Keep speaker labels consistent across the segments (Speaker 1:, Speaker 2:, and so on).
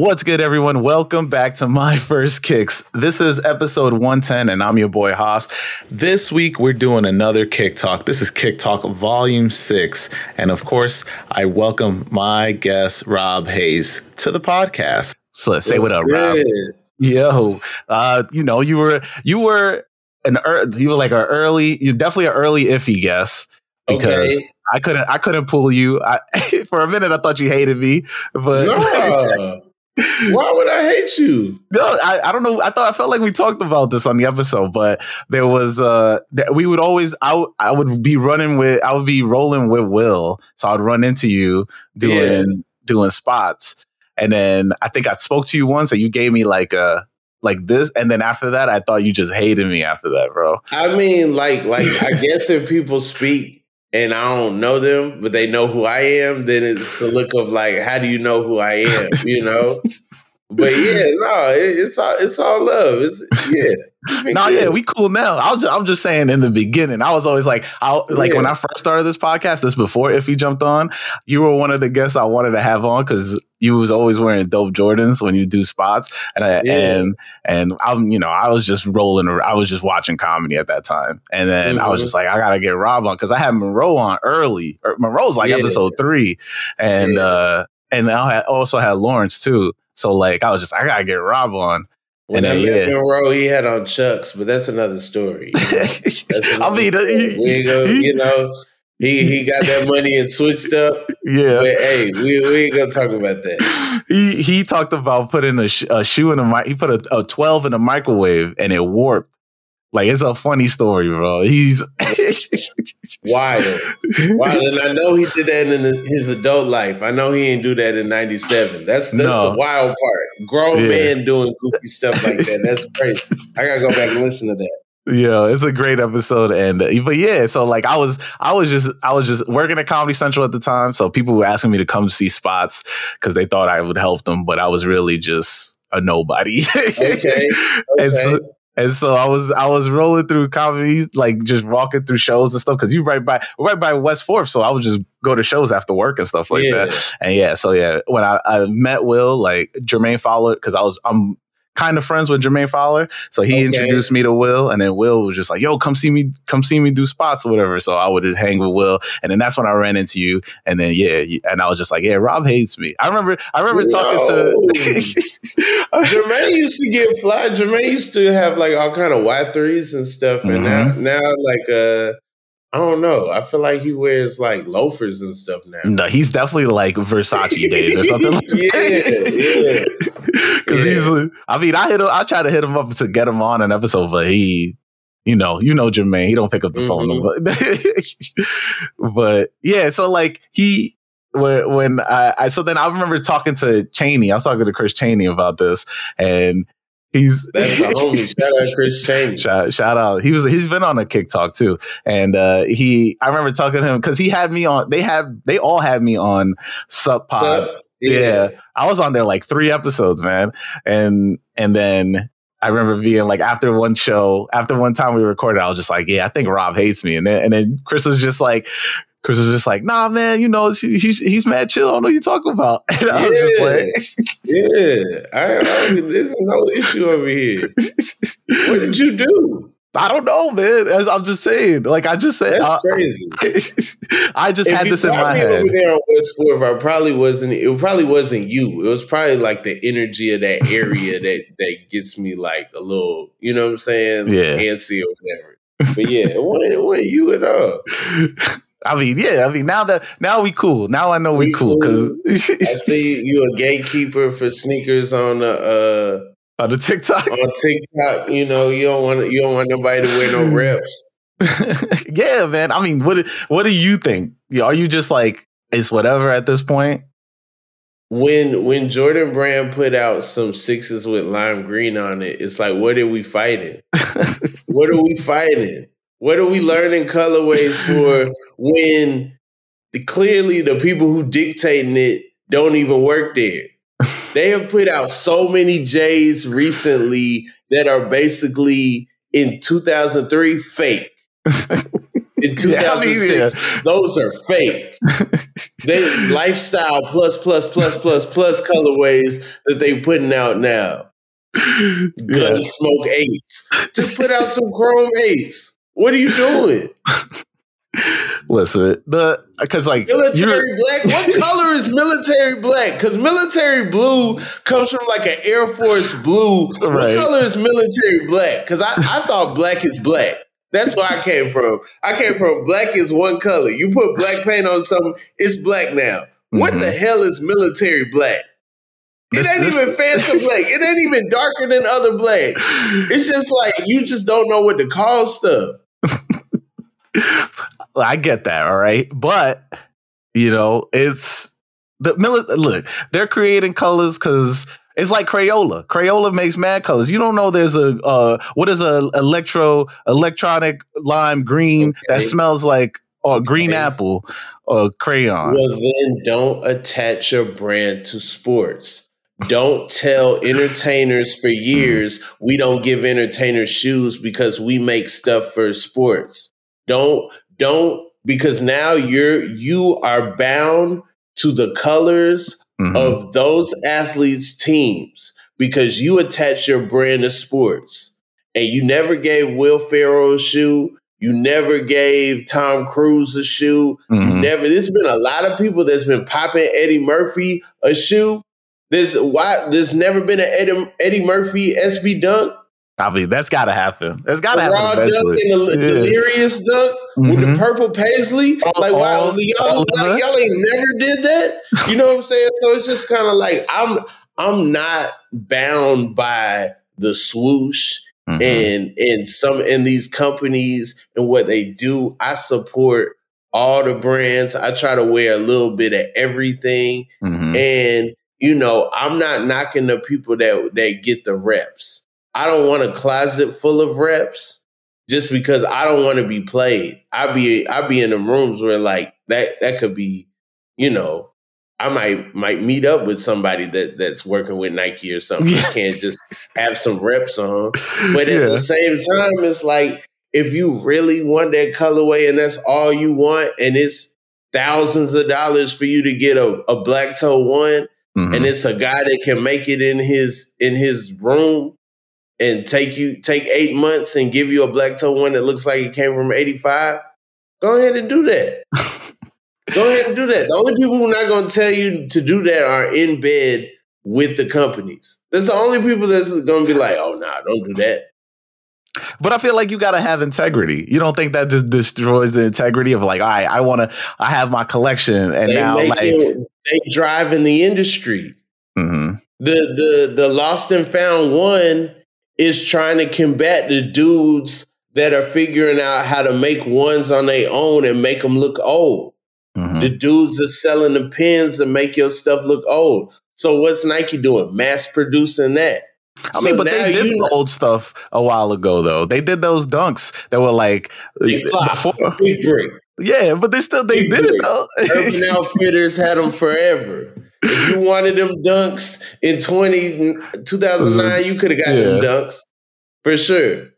Speaker 1: What's good, everyone? Welcome back to My First Kicks. This is episode 110, and I'm your boy Haas. This week, we're doing another Kick Talk. This is Kick Talk Volume 6. And of course, I welcome my guest, Rob Haze, to the podcast. So let's say what up, Rob. Yo, uh, you know, you were, you were, an you were like an early, you're definitely an early iffy guest because okay. I couldn't I couldn't pull you. I, for a minute I thought you hated me, but
Speaker 2: no. Why would I hate you?
Speaker 1: No, I, I don't know. I thought I felt like we talked about this on the episode, but there was uh that we would always I, w- I would be running with I would be rolling with Will, so I'd run into you doing yeah. doing spots, and then I think I spoke to you once, and you gave me like a like this, and then after that, I thought you just hated me after that, bro.
Speaker 2: I mean, like like I guess if people speak and I don't know them, but they know who I am, then it's a look of like, how do you know who I am? You know? but yeah, no, it, it's all it's all love. It's yeah.
Speaker 1: no, yeah, we cool now. I was just, I'm just saying in the beginning, I was always like, I like yeah. when I first started this podcast, this before if he jumped on, you were one of the guests I wanted to have on because you was always wearing dope Jordans when you do spots, and I, yeah. and and I'm you know I was just rolling, I was just watching comedy at that time, and then mm-hmm. I was mm-hmm. just like, I gotta get Rob on because I had Monroe on early. Or Monroe's like yeah. episode three, and uh and I also had Lawrence too. So like I was just I gotta get Rob on.
Speaker 2: When and I met yeah. Monroe, he had on Chucks, but that's another story. That's another I mean, story. we go, you know, he he got that money and switched up.
Speaker 1: Yeah.
Speaker 2: But hey, we, we ain't gonna talk about that.
Speaker 1: He he talked about putting a, sh- a shoe in a mic. He put a, a twelve in a microwave and it warped. Like it's a funny story, bro. He's
Speaker 2: wild, wild, and I know he did that in his adult life. I know he didn't do that in '97. That's that's no. the wild part. Grown yeah. man doing goofy stuff like that. That's crazy. I gotta go back and listen to that.
Speaker 1: Yeah, it's a great episode, and uh, but yeah, so like I was, I was just, I was just working at Comedy Central at the time, so people were asking me to come see spots because they thought I would help them, but I was really just a nobody.
Speaker 2: okay. okay.
Speaker 1: and so, and so I was I was rolling through comedy, like just walking through shows and stuff. Cause you right by right by West Fourth, so I would just go to shows after work and stuff like yeah. that. And yeah, so yeah, when I, I met Will, like Jermaine followed because I was I'm kind of friends with Jermaine Fowler. So he okay. introduced me to Will, and then Will was just like, "Yo, come see me, come see me do spots or whatever." So I would hang with Will, and then that's when I ran into you. And then yeah, and I was just like, "Yeah, Rob hates me." I remember, I remember no. talking to
Speaker 2: Jermaine used to get fly. Jermaine used to have like all kind of Y threes and stuff, and mm-hmm. now now like uh I don't know. I feel like he wears like loafers and stuff now.
Speaker 1: No, he's definitely like Versace days or something. Like
Speaker 2: yeah, yeah.
Speaker 1: Because yeah. he's. I mean, I hit him. I try to hit him up to get him on an episode, but he, you know, you know, Jermaine, he don't pick up the mm-hmm. phone. But, but yeah, so like he when, when I, I, so then I remember talking to Cheney. I was talking to Chris Cheney about this, and He's
Speaker 2: that's the homie. Shout out Chris Cheney.
Speaker 1: Shout, shout out. He was he's been on a kick talk too. And uh he I remember talking to him because he had me on they have they all had me on Sub Pod. Sup? Yeah. yeah. I was on there like three episodes, man. And and then I remember being like after one show, after one time we recorded, I was just like, yeah, I think Rob hates me. And then and then Chris was just like, Chris was just like, nah, man, you know, he's he's mad chill. I don't know what you talking about. And I
Speaker 2: was just like, yeah, I, I there's no issue over here. what did you do?
Speaker 1: I don't know, man. As I'm just saying, like I just said,
Speaker 2: that's uh, crazy.
Speaker 1: I just if had this in my head. Over
Speaker 2: there on West Fourth, I probably wasn't. It probably wasn't you. It was probably like the energy of that area that that gets me like a little, you know what I'm saying?
Speaker 1: Yeah,
Speaker 2: antsy or whatever. But yeah, it wasn't, it wasn't you at all.
Speaker 1: I mean, yeah. I mean, now that now we cool. Now I know we, we cool because
Speaker 2: I see you a gatekeeper for sneakers on the
Speaker 1: uh on the TikTok.
Speaker 2: On TikTok, you know, you don't want you don't want nobody to wear no reps.
Speaker 1: yeah, man. I mean, what what do you think? Are you just like it's whatever at this point?
Speaker 2: When when Jordan Brand put out some sixes with lime green on it, it's like, what are we fighting? what are we fighting? What are we learning colorways for when the, clearly the people who dictating it don't even work there? They have put out so many J's recently that are basically in 2003, fake. In 2006, yeah, I mean, yeah. those are fake. they lifestyle plus plus plus plus plus colorways that they putting out now. Gun yeah. smoke eights. Just put out some chrome eights. What are you doing?
Speaker 1: Listen, the because like
Speaker 2: military black. What color is military black? Because military blue comes from like an Air Force blue. Right. What color is military black? Because I, I thought black is black. That's where I came from. I came from black is one color. You put black paint on something, it's black now. What mm-hmm. the hell is military black? It ain't this, even fancy black. It ain't even darker than other black. It's just like you just don't know what to call stuff.
Speaker 1: I get that, all right, but you know, it's the look. They're creating colors because it's like Crayola. Crayola makes mad colors. You don't know there's a uh, what is a electro electronic lime green okay. that smells like or green okay. apple or crayon.
Speaker 2: Well, then don't attach your brand to sports. Don't tell entertainers for years we don't give entertainers shoes because we make stuff for sports. Don't don't because now you're you are bound to the colors mm-hmm. of those athletes' teams because you attach your brand to sports. And you never gave Will Ferrell a shoe. You never gave Tom Cruise a shoe. Mm-hmm. never. There's been a lot of people that's been popping Eddie Murphy a shoe. There's why there's never been an Eddie, Eddie Murphy SB dunk.
Speaker 1: I mean, that's got to happen. That's got to happen. Raw
Speaker 2: eventually. dunk and the yeah. delirious dunk mm-hmm. with the mm-hmm. purple paisley. Like, wow, y'all, like, y'all ain't never did that. You know what I'm saying? So it's just kind of like I'm I'm not bound by the swoosh mm-hmm. and and some in these companies and what they do. I support all the brands. I try to wear a little bit of everything, mm-hmm. and you know, I'm not knocking the people that that get the reps. I don't want a closet full of reps just because I don't want to be played. I be I be in the rooms where like that that could be, you know, I might might meet up with somebody that that's working with Nike or something. Yeah. Can't just have some reps on. But at yeah. the same time, it's like if you really want that colorway and that's all you want, and it's thousands of dollars for you to get a, a black toe one, mm-hmm. and it's a guy that can make it in his in his room and take you take eight months and give you a black toe one that looks like it came from 85, go ahead and do that. go ahead and do that. The only people who are not going to tell you to do that are in bed with the companies. That's the only people that's going to be like, oh, nah, don't do that.
Speaker 1: But I feel like you got to have integrity. You don't think that just destroys the integrity of like, all right, I want to, I have my collection, and they now like
Speaker 2: it, they drive in the industry. Mm-hmm. The the the lost and found one is trying to combat the dudes that are figuring out how to make ones on their own and make them look old. Mm-hmm. The dudes that selling the pins to make your stuff look old. So what's Nike doing? Mass producing that.
Speaker 1: I so mean, but they did the old stuff a while ago, though. They did those dunks that were like
Speaker 2: big before. big.
Speaker 1: Yeah, but they still they big did it though.
Speaker 2: Urban Outfitters had them forever. If you wanted them dunks in 20, 2009, mm-hmm. you could have gotten yeah. them dunks for sure.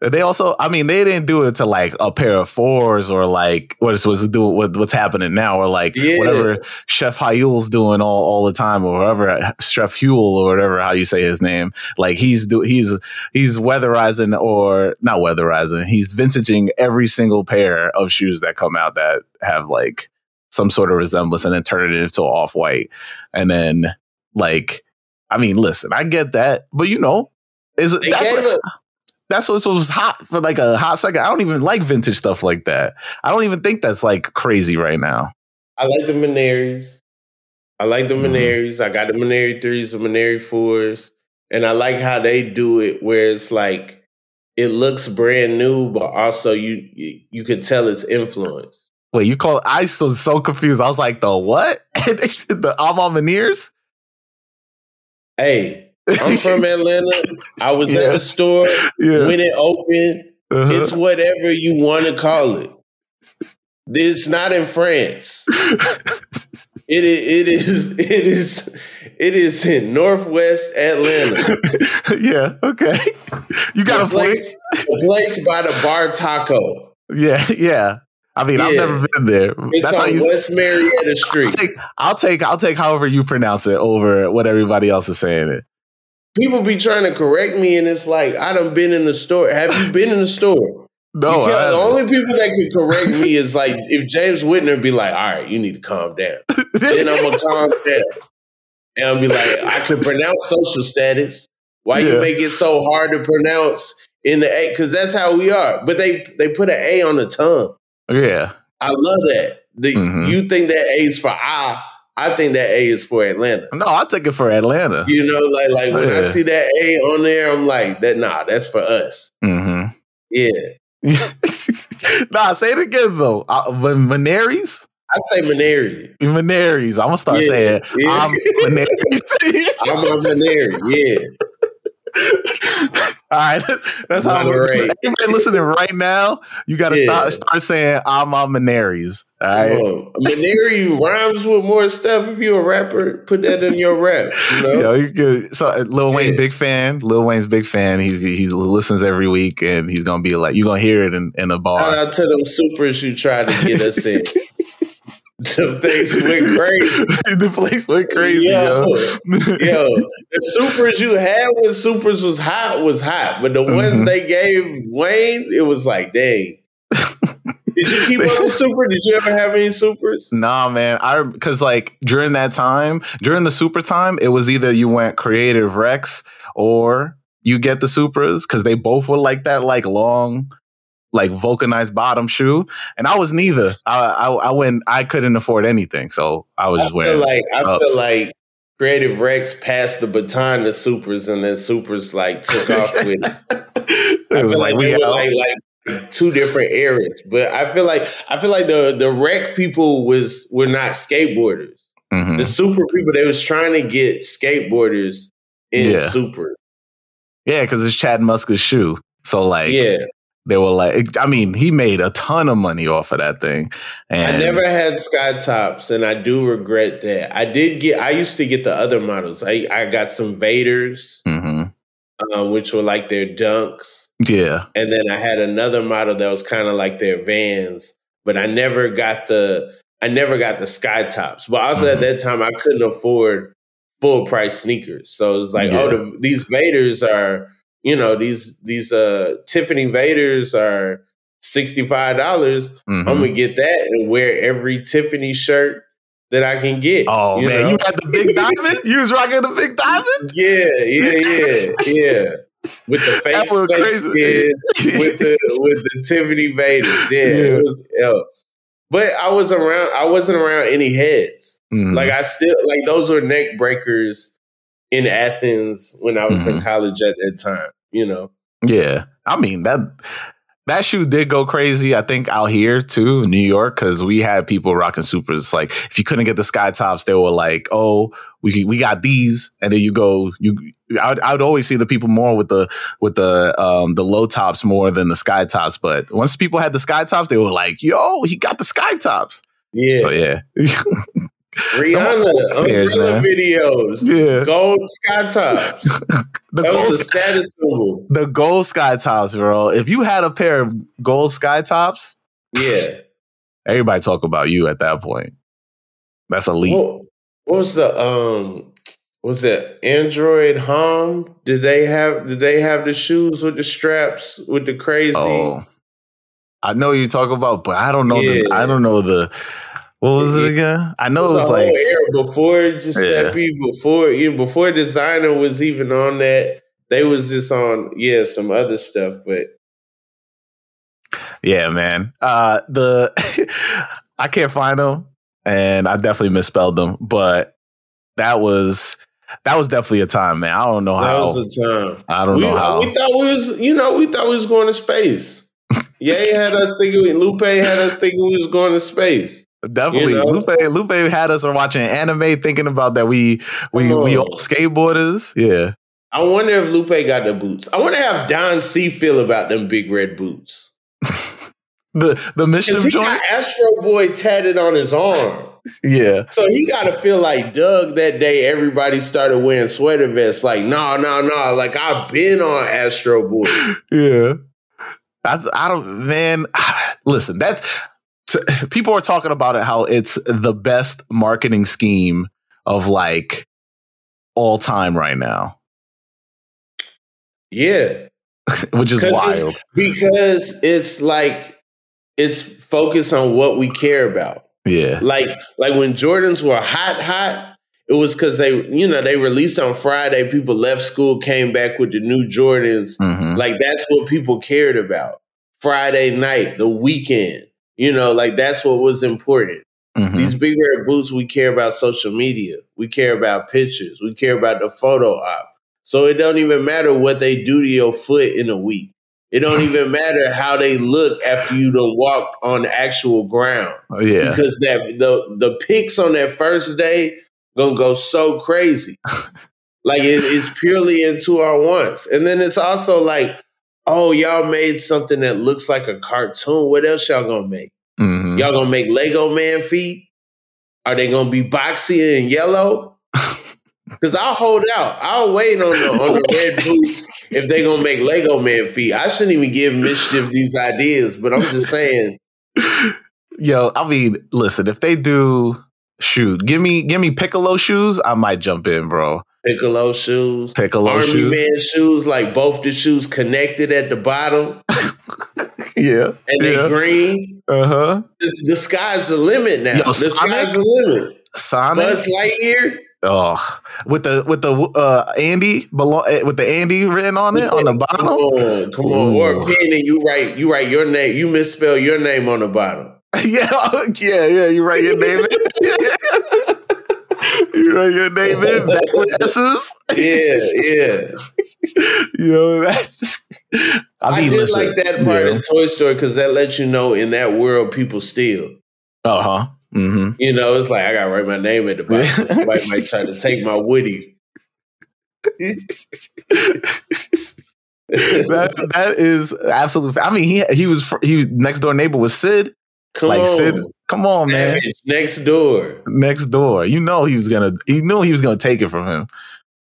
Speaker 1: They also, I mean, they didn't do it to like a pair of fours or like what is what's doing what, what's happening now or like yeah. whatever Chef Hayul's doing all, all the time or whatever Chef Huel or whatever how you say his name. Like he's do he's he's weatherizing or not weatherizing. He's vintaging every single pair of shoes that come out that have like some sort of resemblance and then turn it into off white. And then like, I mean, listen, I get that, but you know, is that's what, that's what was hot for like a hot second. I don't even like vintage stuff like that. I don't even think that's like crazy right now.
Speaker 2: I like the Manieris. I like the mm-hmm. I got the Mainieri threes, the Mainieri fours, and I like how they do it, where it's like it looks brand new, but also you you could tell it's influence.
Speaker 1: Wait, you call? I was so confused. I was like, the what? the Alma
Speaker 2: Hey, I'm from Atlanta. I was yeah. at the store yeah. when it opened. Uh-huh. It's whatever you want to call it. It's not in France. it is. It is. It is. It is in Northwest Atlanta.
Speaker 1: yeah. Okay. You got a place?
Speaker 2: a place by the Bar Taco.
Speaker 1: Yeah. Yeah. I mean, I've never been there.
Speaker 2: It's
Speaker 1: That's
Speaker 2: on
Speaker 1: you.
Speaker 2: West Marietta
Speaker 1: I'll
Speaker 2: Street.
Speaker 1: take, I'll take. I'll take. However you pronounce it over what everybody else is saying it.
Speaker 2: People be trying to correct me, and it's like I done been in the store. Have you been in the store?
Speaker 1: No.
Speaker 2: The only people that can correct me is like if James Whitner be like, "All right, you need to calm down." then I'm gonna calm down, and I'll be like, "I can pronounce social status. Why
Speaker 1: Yeah.
Speaker 2: you make it so hard to pronounce in the A? Because that's how we are. But they they put an A on the tongue.
Speaker 1: yeah.
Speaker 2: I love that. The,
Speaker 1: Mhm.
Speaker 2: You think that A's for I? I think that A is for Atlanta.
Speaker 1: No, I'll take it for Atlanta.
Speaker 2: You know, like like when I see that A on there, I'm like, that nah, that's for us.
Speaker 1: hmm
Speaker 2: Yeah.
Speaker 1: nah, say it again though. Uh, Van- Veneries?
Speaker 2: I say Maneri.
Speaker 1: Veneries. I'm gonna start
Speaker 2: Yeah,
Speaker 1: saying
Speaker 2: yeah.
Speaker 1: I'm Veneries.
Speaker 2: I'm a Maneri. Yeah.
Speaker 1: All right, that's how we're. Anybody listening right now, you got to
Speaker 2: Yeah.
Speaker 1: start start saying I'm on Veneries. All right,
Speaker 2: Um, Maneri rhymes with more stuff. If you're a rapper, put that in your rap. You know?
Speaker 1: Yo, you could, so uh, Lil Wayne,
Speaker 2: Yeah.
Speaker 1: big fan. Lil Wayne's big fan. He's he listens every week, and he's gonna be like, you're gonna hear it in, in a
Speaker 2: Shout
Speaker 1: bar.
Speaker 2: out to them Supras who tried to get us in. them place went crazy.
Speaker 1: the place went crazy, yo.
Speaker 2: Yo. Yo, the Supras you had when Supras was hot was hot, but the ones
Speaker 1: Mhm.
Speaker 2: they gave Wayne, it was like, dang. Did you keep up with Supra? Did you ever have any Supras?
Speaker 1: Nah, man. I because like during that time, during the Supra time, it was either you went creative Rex or you get the supras because they both were like that, like long, like vulcanized bottom shoe, and I was neither. I I, I went. I couldn't afford anything, so I was
Speaker 2: I
Speaker 1: just wearing.
Speaker 2: like I
Speaker 1: ups.
Speaker 2: feel like Creative Rex passed the baton to Supras, and then Supras like took off with it.
Speaker 1: it
Speaker 2: I
Speaker 1: was
Speaker 2: feel
Speaker 1: like
Speaker 2: like,
Speaker 1: we
Speaker 2: were like like two different eras, but I feel like I feel like the the rec people was were not skateboarders.
Speaker 1: Mhm.
Speaker 2: The Supra people they was trying to get skateboarders in
Speaker 1: Yeah.
Speaker 2: Supra.
Speaker 1: Yeah, because it's Chad Muska's shoe. So like,
Speaker 2: yeah,
Speaker 1: they were like, I mean, he made a ton of money off of that thing. And
Speaker 2: I never had sky tops, and I do regret that. I did get. I used to get the other models. I I got some Vaiders,
Speaker 1: Mhm.
Speaker 2: uh, which were like their dunks,
Speaker 1: Yeah.
Speaker 2: and then I had another model that was kind of like their Vans. But I never got the. I never got the sky tops. But also
Speaker 1: Mhm.
Speaker 2: at that time, I couldn't afford full price sneakers. So it was like,
Speaker 1: Yeah.
Speaker 2: oh, the, these Vaiders are, you know, these these uh Tiffany Vaiders are sixty five dollars.
Speaker 1: Mhm.
Speaker 2: I'm gonna get that and wear every Tiffany shirt that I can get.
Speaker 1: Oh
Speaker 2: you
Speaker 1: man,
Speaker 2: know?
Speaker 1: you had the big diamond. You was rocking the big diamond.
Speaker 2: yeah, yeah, yeah, yeah. With the fake
Speaker 1: That was
Speaker 2: snake
Speaker 1: crazy.
Speaker 2: skin, with the with the Tiffany Vaiders. Yeah,
Speaker 1: Yeah.
Speaker 2: it was. But I was around. I wasn't around any heads.
Speaker 1: Mhm.
Speaker 2: Like I still like those were neck breakers in Athens when I was in
Speaker 1: Mhm.
Speaker 2: college at that time. You know.
Speaker 1: yeah, I mean that that shoe did go crazy. I think out here too, in New York, because we had people rocking Supras. Like if you couldn't get the sky tops, they were like, "Oh, we we got these," and then you go you. I would, I would always see the people more with the with the um the low tops more than the sky tops. But once people had the sky tops, they were like, "Yo, he got the sky tops."
Speaker 2: Yeah.
Speaker 1: So yeah,
Speaker 2: Rihanna umbrella videos.
Speaker 1: yeah.
Speaker 2: Gold sky tops.
Speaker 1: The
Speaker 2: That
Speaker 1: gold
Speaker 2: was a status symbol.
Speaker 1: the gold sky tops, bro. If you had a pair of gold sky tops,
Speaker 2: Yeah.
Speaker 1: everybody talk about you at that point. That's elite.
Speaker 2: What, what was the um was it Android Homme? Did they have did they have the shoes with the straps with the crazy
Speaker 1: Oh, I know you talk about, but I don't know the. I don't know the. What was it again? I know
Speaker 2: It was
Speaker 1: it was like
Speaker 2: era before Giuseppe, before you before designer was even on that. They was just on yeah some other stuff, but
Speaker 1: yeah, man. Uh, the I can't find them, and I definitely misspelled them, but that was that was definitely a time, man. I don't know
Speaker 2: that
Speaker 1: how.
Speaker 2: That was the time.
Speaker 1: I don't
Speaker 2: we,
Speaker 1: know how.
Speaker 2: we thought we was you know we thought we was going to space. Yeah, had us thinking. Lupe had us thinking we was going to space.
Speaker 1: Definitely,
Speaker 2: You know?
Speaker 1: Lupe. Lupe had us watching anime, thinking about that we we
Speaker 2: Come
Speaker 1: we skateboarders. Yeah,
Speaker 2: I wonder if Lupe got the boots. I wonder how Don C feel about them big red boots.
Speaker 1: the the
Speaker 2: MSCHF
Speaker 1: joint.
Speaker 2: got Astro Boy tatted on his arm.
Speaker 1: Yeah.
Speaker 2: So he got to feel like Doug that day. Everybody started wearing sweater vests. Like, no, no, no. Like I've been on Astro Boy.
Speaker 1: Yeah. I, I don't, man. Listen, that's people are talking about it how it's the best marketing scheme of like all time right now.
Speaker 2: Yeah,
Speaker 1: which is wild
Speaker 2: it's, because it's like it's focused on what we care about.
Speaker 1: Yeah,
Speaker 2: like like when Jordans were hot, hot. It was because they, you know, they released on Friday. People left school, came back with the new Jordans. Mm-hmm. Like that's what people cared about. Friday night, the weekend. You know, like that's what was important. Mm-hmm. These big red boots, we care about social media. We care about pictures. We care about the photo op. So it don't even matter what they do to your foot in a week. It don't even matter how they look after you don't walk on actual ground.
Speaker 1: Oh, yeah.
Speaker 2: Because that the the pics on that first day gonna go so crazy. like it, it's purely into our wants. And then it's also like oh, y'all made something that looks like a cartoon. What else y'all gonna make? Mm-hmm. Y'all gonna make Lego Man feet? Are they gonna be boxy and yellow? Because I'll hold out. I'll wait on the on the red boots if they gonna make Lego Man feet. I shouldn't even give MSCHF these ideas, but I'm just saying.
Speaker 1: Yo, I mean, listen, if they do shoot, give me give me Piccolo shoes, I might jump in, bro.
Speaker 2: Piccolo shoes,
Speaker 1: Piccolo
Speaker 2: Army
Speaker 1: shoes.
Speaker 2: Man shoes, like both the shoes connected at the bottom.
Speaker 1: yeah,
Speaker 2: and they
Speaker 1: yeah.
Speaker 2: green.
Speaker 1: Uh huh.
Speaker 2: The, the, sky's the limit now. Yo, the Sonic? sky's the limit.
Speaker 1: Sonic,
Speaker 2: Buzz Lightyear.
Speaker 1: Oh, with the with the uh Andy below eh, with the Andy written on it on the bottom.
Speaker 2: Come on, come on. Ooh. Or a pen and you write you write your name. You misspell your name on the bottom.
Speaker 1: yeah, yeah, yeah. You write your name. Write your name in back with S's.
Speaker 2: Yeah, yeah.
Speaker 1: Yo, that's.
Speaker 2: I, mean, I did listen, like that part yeah. in Toy Story because that lets you know in that world people steal.
Speaker 1: Uh huh. Mm-hmm.
Speaker 2: You know, it's like I gotta write my name at the bottom. Somebody might try to take my Woody.
Speaker 1: that that is absolutely. I mean, he he was he was next door neighbor was Sid.
Speaker 2: Come like on. Sid,
Speaker 1: come on, Savage,
Speaker 2: man. Next door.
Speaker 1: Next door. You know he was gonna he knew he was gonna take it from him.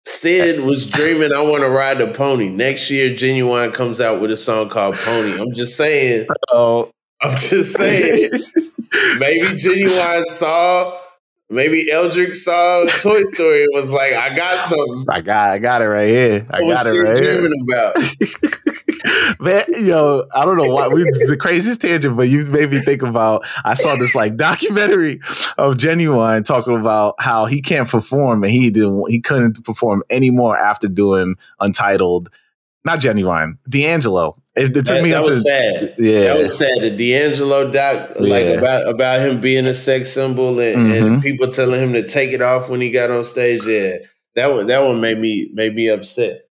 Speaker 2: Sid was dreaming, I want to ride the pony. Next year, Ginuwine comes out with a song called Pony. I'm just saying.
Speaker 1: Oh.
Speaker 2: I'm just saying. maybe Ginuwine saw, maybe Eldrick saw Toy Story and was like, I got something.
Speaker 1: I got I got it right here. I got it right
Speaker 2: dreaming
Speaker 1: here.
Speaker 2: about.
Speaker 1: Man, yo, I don't know why we the craziest tangent, but you made me think about. I saw this like documentary of Ginuwine talking about how he can't perform and he didn't, he couldn't perform anymore after doing Untitled. Not Ginuwine, D'Angelo. It, it took
Speaker 2: that,
Speaker 1: me.
Speaker 2: That
Speaker 1: into,
Speaker 2: was sad.
Speaker 1: Yeah,
Speaker 2: that was sad. The D'Angelo doc, like yeah. about about him being a sex symbol and, mm-hmm. and people telling him to take it off when he got on stage. Yeah, that one that one made me made me upset.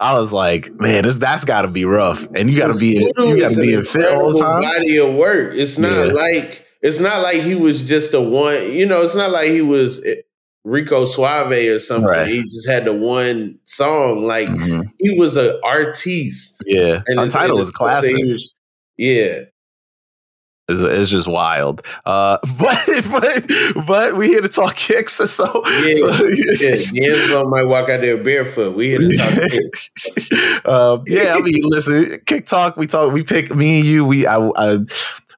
Speaker 1: I was like, man, this that's got to be rough, and you got to be you got to be in fit all the time.
Speaker 2: Body of work. It's not yeah. like it's not like he was just a one. You know, it's not like he was eh, Rico Suave or something. Right. He just had the one song. Like mm-hmm. he was an artiste.
Speaker 1: Yeah, and the title was classic.
Speaker 2: Was, yeah,
Speaker 1: it's, it's just wild. Uh, but but but we here to talk kicks. So
Speaker 2: yeah, so, yeah. D'Angelo might walk out there barefoot. We here to talk kicks.
Speaker 1: uh, yeah, I mean, listen, kick talk. We talk. We pick me and you. We I, I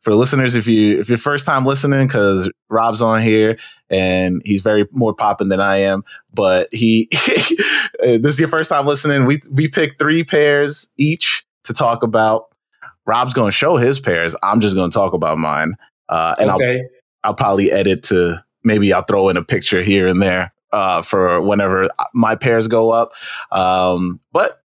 Speaker 1: for listeners, if you if you're first time listening, because Rob's on here and he's very more popping than I am, but he this is your first time listening. We we pick three pairs each to talk about Rob's going to show his pairs. I'm just going to talk about mine. Uh, and okay. I'll, I'll probably edit to maybe I'll throw in a picture here and there uh, for whenever my pairs go up. Um, but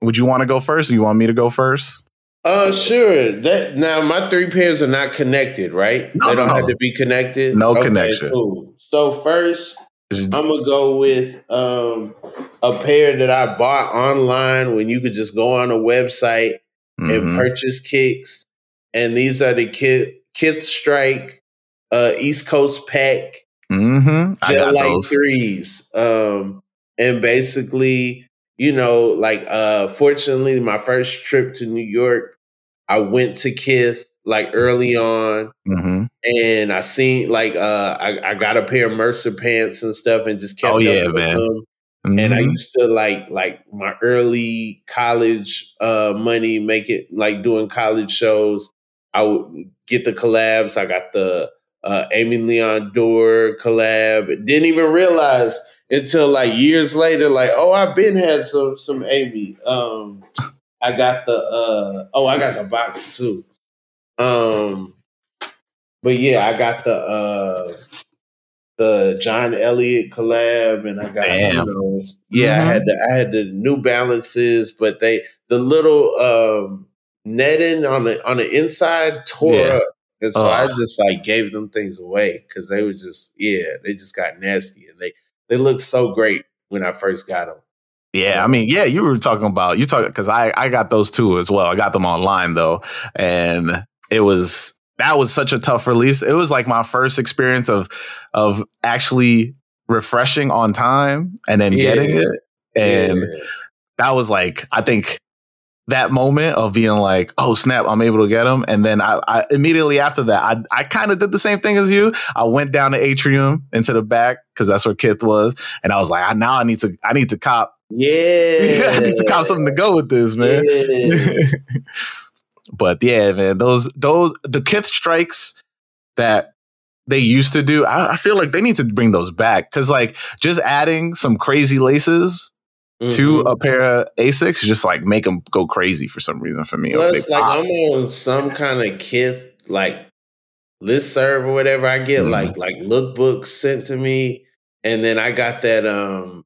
Speaker 1: would you want to go first? Or you want me to go first?
Speaker 2: Uh, sure. That now my three pairs are not connected, right? No, they don't no. have to be connected.
Speaker 1: No okay, connection.
Speaker 2: Cool. So first, I'm gonna go with um, a pair that I bought online when you could just go on a website mm-hmm. and purchase kicks. And these are the Kith, Kith Strike uh, East Coast Pack
Speaker 1: mm-hmm.
Speaker 2: Gel-Lyte threes. Um, and basically, you know, like uh, fortunately, my first trip to New York, I went to Kith like early on,
Speaker 1: Mm-hmm.
Speaker 2: and I seen like uh I, I got a pair of Mercer pants and stuff, and just kept
Speaker 1: Oh,
Speaker 2: up
Speaker 1: yeah, man.
Speaker 2: them. And I
Speaker 1: Mhm.
Speaker 2: used to like like my early college uh money, make it like doing college shows. I would get the collabs. I got the uh Aimé Leon Dore collab. Didn't even realize until like years later, like, oh, I've been had some some Aimé. Um I got the uh oh, I got the box too. Um but yeah, I got the uh the John Elliott collab, and I got
Speaker 1: Damn.
Speaker 2: you know, yeah, I
Speaker 1: Mhm.
Speaker 2: had the I had the New Balances, but they the little um netting on the on the inside tore
Speaker 1: Yeah.
Speaker 2: up, and so I just like gave them things away because they were just yeah, they just got nasty, and they they looked so great when I first got them.
Speaker 1: Yeah, I mean, yeah, you were talking about you talking because I I got those too as well. I got them online though, and it was that was such a tough release. It was like my first experience of of actually refreshing on time and then
Speaker 2: Yeah.
Speaker 1: getting it, and
Speaker 2: yeah.
Speaker 1: that was like I think that moment of being like, oh snap, I'm able to get them, and then I, I immediately after that, I I kind of did the same thing as you. I went down the atrium into the back because that's where Kith was, and I was like, I, now I need to I need to cop
Speaker 2: yeah,
Speaker 1: I need to cop something to go with this, man.
Speaker 2: Yeah.
Speaker 1: but yeah, man, those those the Kith strikes that they used to do, I, I feel like they need to bring those back because like just adding some crazy laces to
Speaker 2: Mhm.
Speaker 1: a pair of Asics just like make them go crazy for some reason for me.
Speaker 2: Plus,
Speaker 1: They
Speaker 2: like. I'm on some kind of kith like list serve or whatever. I get
Speaker 1: Mhm.
Speaker 2: like like lookbooks sent to me, and then I got that um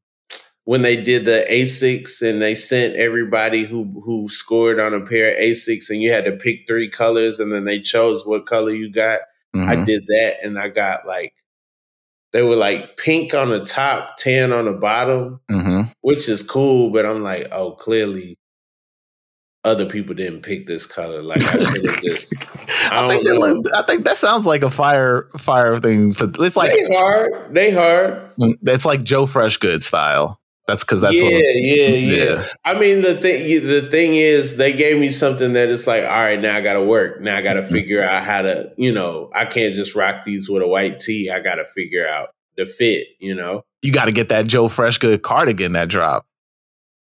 Speaker 2: when they did the Asics and they sent everybody who who scored on a pair of Asics, and you had to pick three colors, and then they chose what color you got. I
Speaker 1: Mhm.
Speaker 2: did that, and I got like they were like pink on the top, tan on the bottom
Speaker 1: Mhm.
Speaker 2: which is cool, but I'm like, oh, clearly other people didn't pick this color. Like I should have just I
Speaker 1: I think
Speaker 2: know.
Speaker 1: I think that sounds like a fire fire thing. For, it's like
Speaker 2: they hard. They hard.
Speaker 1: it's like Joe Freshgood style. That's because that's
Speaker 2: yeah, yeah, yeah,
Speaker 1: Yeah.
Speaker 2: I mean, the thing, the thing is, they gave me something that it's like, all right, now I got to work. Now I got to
Speaker 1: Mhm.
Speaker 2: figure out how to, you know, I can't just rock these with a white tee. I got to figure out the fit. You know,
Speaker 1: you got to get that Joe Freshgood cardigan that drop.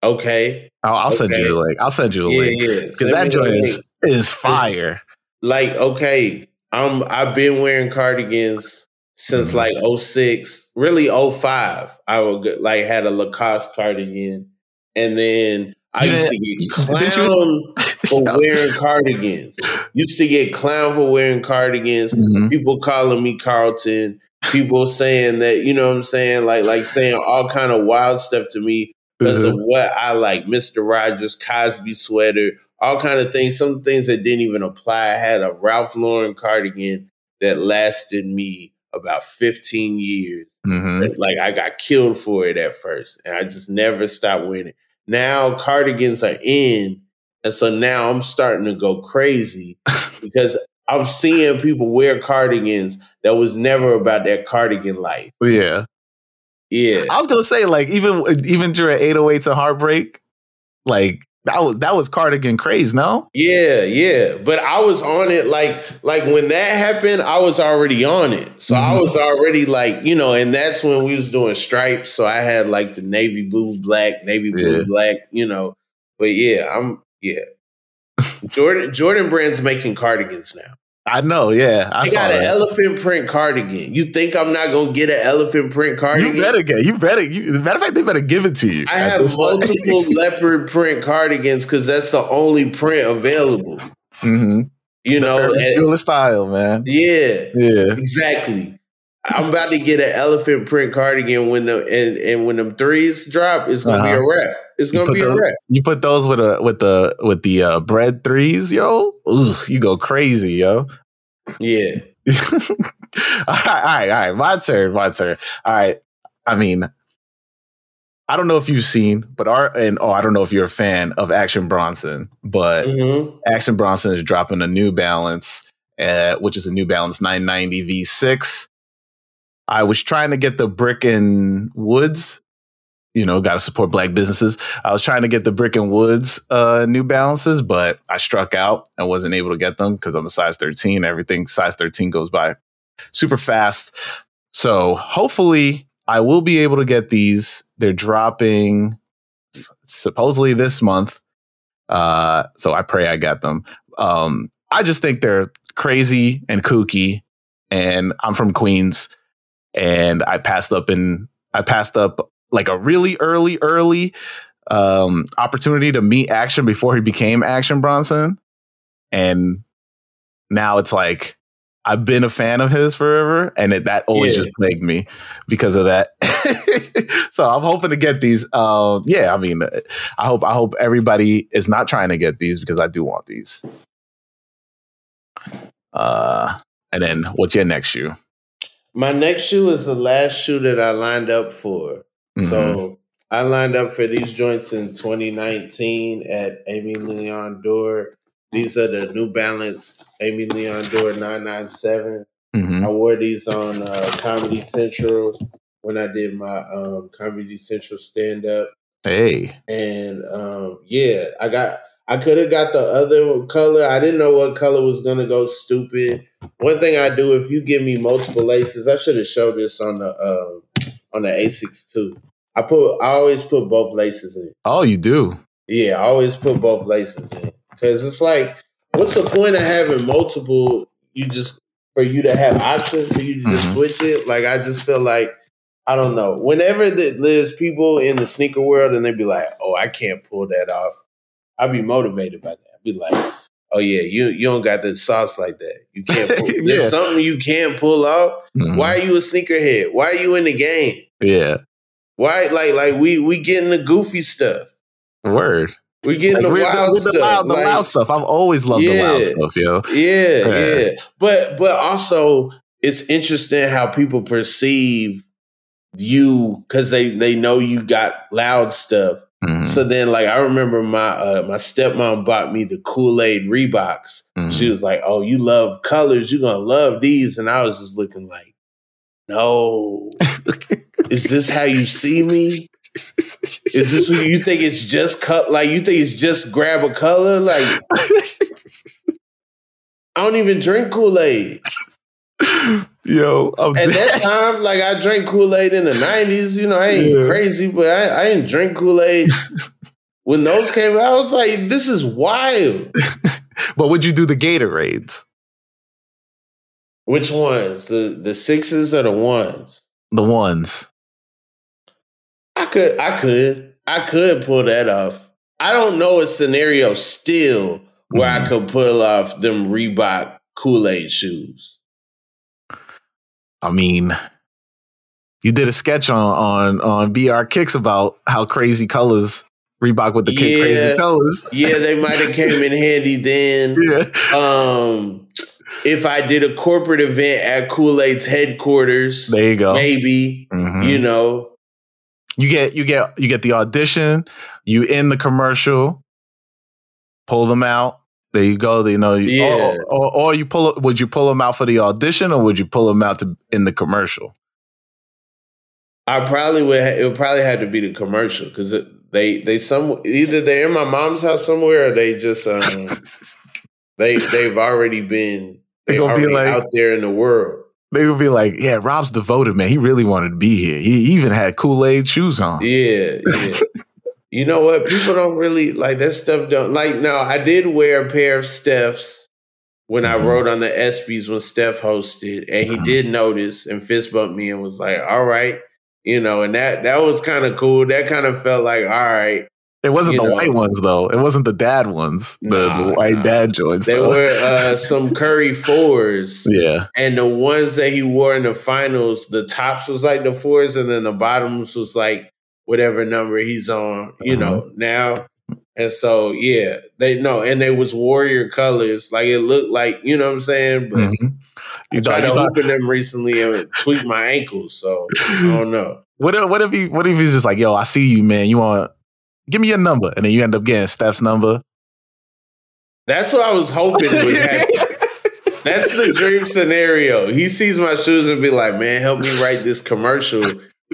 Speaker 2: okay,
Speaker 1: I'll, I'll send you a link. I'll send you a
Speaker 2: yeah,
Speaker 1: link because
Speaker 2: Send
Speaker 1: that joint is is fire.
Speaker 2: like okay i'm i've been wearing cardigans since
Speaker 1: Mhm.
Speaker 2: like 06 really 05 i would like had a lacoste cardigan and then i used to get clown for wearing cardigans used to get clown for wearing cardigans
Speaker 1: Mhm.
Speaker 2: people calling me carlton people saying that you know what i'm saying like like saying all kind of wild stuff to me because
Speaker 1: Mhm.
Speaker 2: of what I like, Mr. Rogers, Cosby sweater, all kind of things. Some things that didn't even apply. I had a Ralph Lauren cardigan that lasted me about 15 years.
Speaker 1: Mhm.
Speaker 2: Like I got killed for it at first, and I just never stopped wearing it. Now cardigans are in, and so now I'm starting to go crazy because I'm seeing people wear cardigans that was never about that cardigan life.
Speaker 1: Yeah,
Speaker 2: Yeah.
Speaker 1: I was gonna say like even even during 808 to Heartbreak, like that was that was cardigan craze. No,
Speaker 2: Yeah, yeah. But I was on it like like when that happened, I was already on it. So I
Speaker 1: Mhm.
Speaker 2: was already like, you know, and that's when we was doing stripes. So I had like the navy blue black, navy blue
Speaker 1: Yeah.
Speaker 2: black, you know. But yeah, I'm yeah. Jordan Jordan Brand's making cardigans now.
Speaker 1: I know. Yeah, I
Speaker 2: I
Speaker 1: saw
Speaker 2: got an
Speaker 1: that.
Speaker 2: elephant print cardigan. You think I'm not gonna get an elephant print cardigan?
Speaker 1: You better get. You better. You, matter of fact, they better give it to you.
Speaker 2: I have multiple leopard print cardigans because that's the only print available.
Speaker 1: Mhm.
Speaker 2: You know,
Speaker 1: Ferris
Speaker 2: and-
Speaker 1: style, man.
Speaker 2: yeah.
Speaker 1: Yeah.
Speaker 2: Exactly. I'm about to get an elephant print cardigan when the and, and when them threes drop, it's gonna
Speaker 1: Uh-huh.
Speaker 2: be a wrap. It's
Speaker 1: You
Speaker 2: gonna be a
Speaker 1: those-
Speaker 2: wrap.
Speaker 1: You put those with a with the with the uh, bread threes, yo. Ooh, you go crazy, yo.
Speaker 2: Yeah.
Speaker 1: all right, all right. My turn. My turn. All right. I mean, I don't know if you've seen, but our and oh, I don't know if you're a fan of Action Bronson, but
Speaker 2: hmm
Speaker 1: Action Bronson is dropping a New Balance, uh, which is a New Balance 990 V6. I was trying to get the brick and woods you know, got to support black businesses. I was trying to get the Brick and Woods uh, New Balances, but I struck out and wasn't able to get them because I'm a size 13. Everything size 13 goes by super fast. So hopefully, I will be able to get these. They're dropping supposedly this month. Uh, so I pray I get them. Um, I just think they're crazy and kooky, and I'm from Queens, and I passed up in I passed up like a really early, early um, opportunity to meet Action before he became Action Bronson, and now it's like I've been a fan of his forever, and it, that always yeah. just plagued me because of that. so I'm hoping to get these. Uh, yeah, I mean, I hope I hope everybody is not trying to get these because I do want these. Uh, and then what's your next shoe?
Speaker 2: My next shoe is the last shoe that I lined up for. Mm-hmm. So I lined up for these joints in 2019 at Aimé Leon Dore. these are the New Balance Aimé Leon Dore 997. Mm-hmm. I wore these on uh, Comedy Central when I did my um, Comedy Central stand up.
Speaker 1: Hey.
Speaker 2: And um, yeah, I got I could have got the other color. I didn't know what color was gonna go stupid. One thing I do if you give me multiple laces, I should have showed this on the um, on the Asics too. I put I always put both laces in.
Speaker 1: Oh, you do?
Speaker 2: Yeah, I always put both laces in. Because it's like, what's the point of having multiple? You just for you to have options for you to just mm-hmm. switch it. Like I just feel like I don't know. Whenever there's people in the sneaker world and they be like, "Oh, I can't pull that off," I'd be motivated by that. I'd be like, "Oh yeah, you you don't got the sauce like that. You can't. Pull, yeah. There's something you can't pull off. Mm-hmm. Why are you a sneakerhead? Why are you in the game?
Speaker 1: Yeah.
Speaker 2: Why like like we we getting the goofy stuff?
Speaker 1: Word.
Speaker 2: We getting like, the wild the, stuff.
Speaker 1: The loud,
Speaker 2: like,
Speaker 1: loud stuff. I've always loved yeah, the loud stuff, yo.
Speaker 2: Yeah, yeah, yeah. But but also it's interesting how people perceive you because they they know you got loud stuff. Mm-hmm. So then, like, I remember my uh, my stepmom bought me the Kool Aid Reeboks. Mm-hmm. She was like, "Oh, you love colors? You're gonna love these." And I was just looking like, "No, is this how you see me?" Is this what you think it's just cut? Like you think it's just grab a color? Like I don't even drink Kool Aid.
Speaker 1: Yo,
Speaker 2: I'm at that time, like I drank Kool Aid in the nineties. You know, I ain't yeah. crazy, but I, I didn't drink Kool Aid when those came out. I was like, this is wild.
Speaker 1: but would you do the Gatorades?
Speaker 2: Which ones? The the sixes or the ones?
Speaker 1: The ones.
Speaker 2: I could, I could, I could pull that off. I don't know a scenario still where mm. I could pull off them Reebok Kool Aid shoes.
Speaker 1: I mean, you did a sketch on on on BR Kicks about how crazy colors Reebok with the yeah, crazy colors.
Speaker 2: yeah, they might have came in handy then. Yeah. Um, if I did a corporate event at Kool Aid's headquarters,
Speaker 1: there you go.
Speaker 2: Maybe mm-hmm. you know
Speaker 1: you get you get you get the audition, you in the commercial, pull them out. There you go. You know, yeah. or, or, or, you pull. Would you pull them out for the audition, or would you pull them out to in the commercial?
Speaker 2: I probably would. Ha- it would probably have to be the commercial because they they some either they're in my mom's house somewhere, or they just um they they've already been they're already like, out there in the world
Speaker 1: they would be like, "Yeah, Rob's devoted, man. He really wanted to be here. He even had Kool Aid shoes on."
Speaker 2: Yeah, yeah. you know what? People don't really like that stuff. Don't like. No, I did wear a pair of Steph's when mm-hmm. I wrote on the ESPYS when Steph hosted, and he mm-hmm. did notice and fist bumped me and was like, "All right." You know, and that that was kind of cool. That kind of felt like, all right,
Speaker 1: it wasn't you the know. white ones though. It wasn't the dad ones. The, nah, the white nah. dad joints.
Speaker 2: There were uh, some Curry fours.
Speaker 1: Yeah.
Speaker 2: And the ones that he wore in the finals, the tops was like the fours, and then the bottoms was like whatever number he's on. You know mm-hmm. now. And so yeah, they know, and they was warrior colors. Like it looked like you know what I'm saying. But mm-hmm. I tried to hoop in them recently and tweaked my ankles. So I don't know.
Speaker 1: What if, what if he what if he's just like, yo, I see you, man. You want give me your number, and then you end up getting Steph's number.
Speaker 2: That's what I was hoping would happen. That's the dream scenario. He sees my shoes and be like, "Man, help me write this commercial,"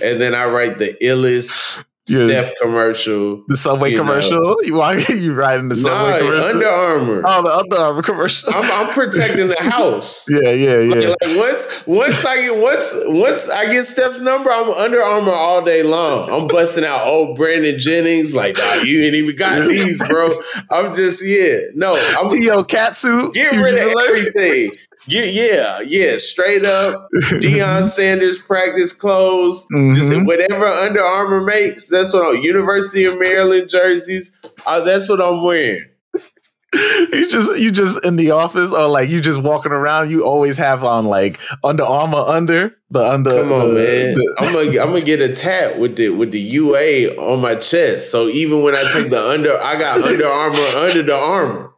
Speaker 2: and then I write the illest yeah. Steph commercial,
Speaker 1: the Subway you commercial. Know. You you riding the Subway nah, commercial?
Speaker 2: Under Armour.
Speaker 1: Oh, the Under Armour commercial.
Speaker 2: I'm, I'm protecting the house.
Speaker 1: yeah, yeah, yeah.
Speaker 2: Like, like, once once I get once once I get Steph's number, I'm Under Armour all day long. I'm busting out old Brandon Jennings. Like, nah, you ain't even got these, bro. I'm just yeah. No, I'm
Speaker 1: T.O. Catsuit.
Speaker 2: Get rid of everything. Yeah, yeah, yeah. Straight up, Deion Sanders practice clothes. Mm-hmm. Just whatever Under Armour makes. That's what I'm. University of Maryland jerseys. Uh, that's what I'm wearing.
Speaker 1: you just you just in the office or like you just walking around. You always have on like Under Armour under the under.
Speaker 2: Come on,
Speaker 1: the,
Speaker 2: man. The, I'm gonna I'm gonna get a tat with the with the UA on my chest. So even when I take the under, I got Under Armour under the armor.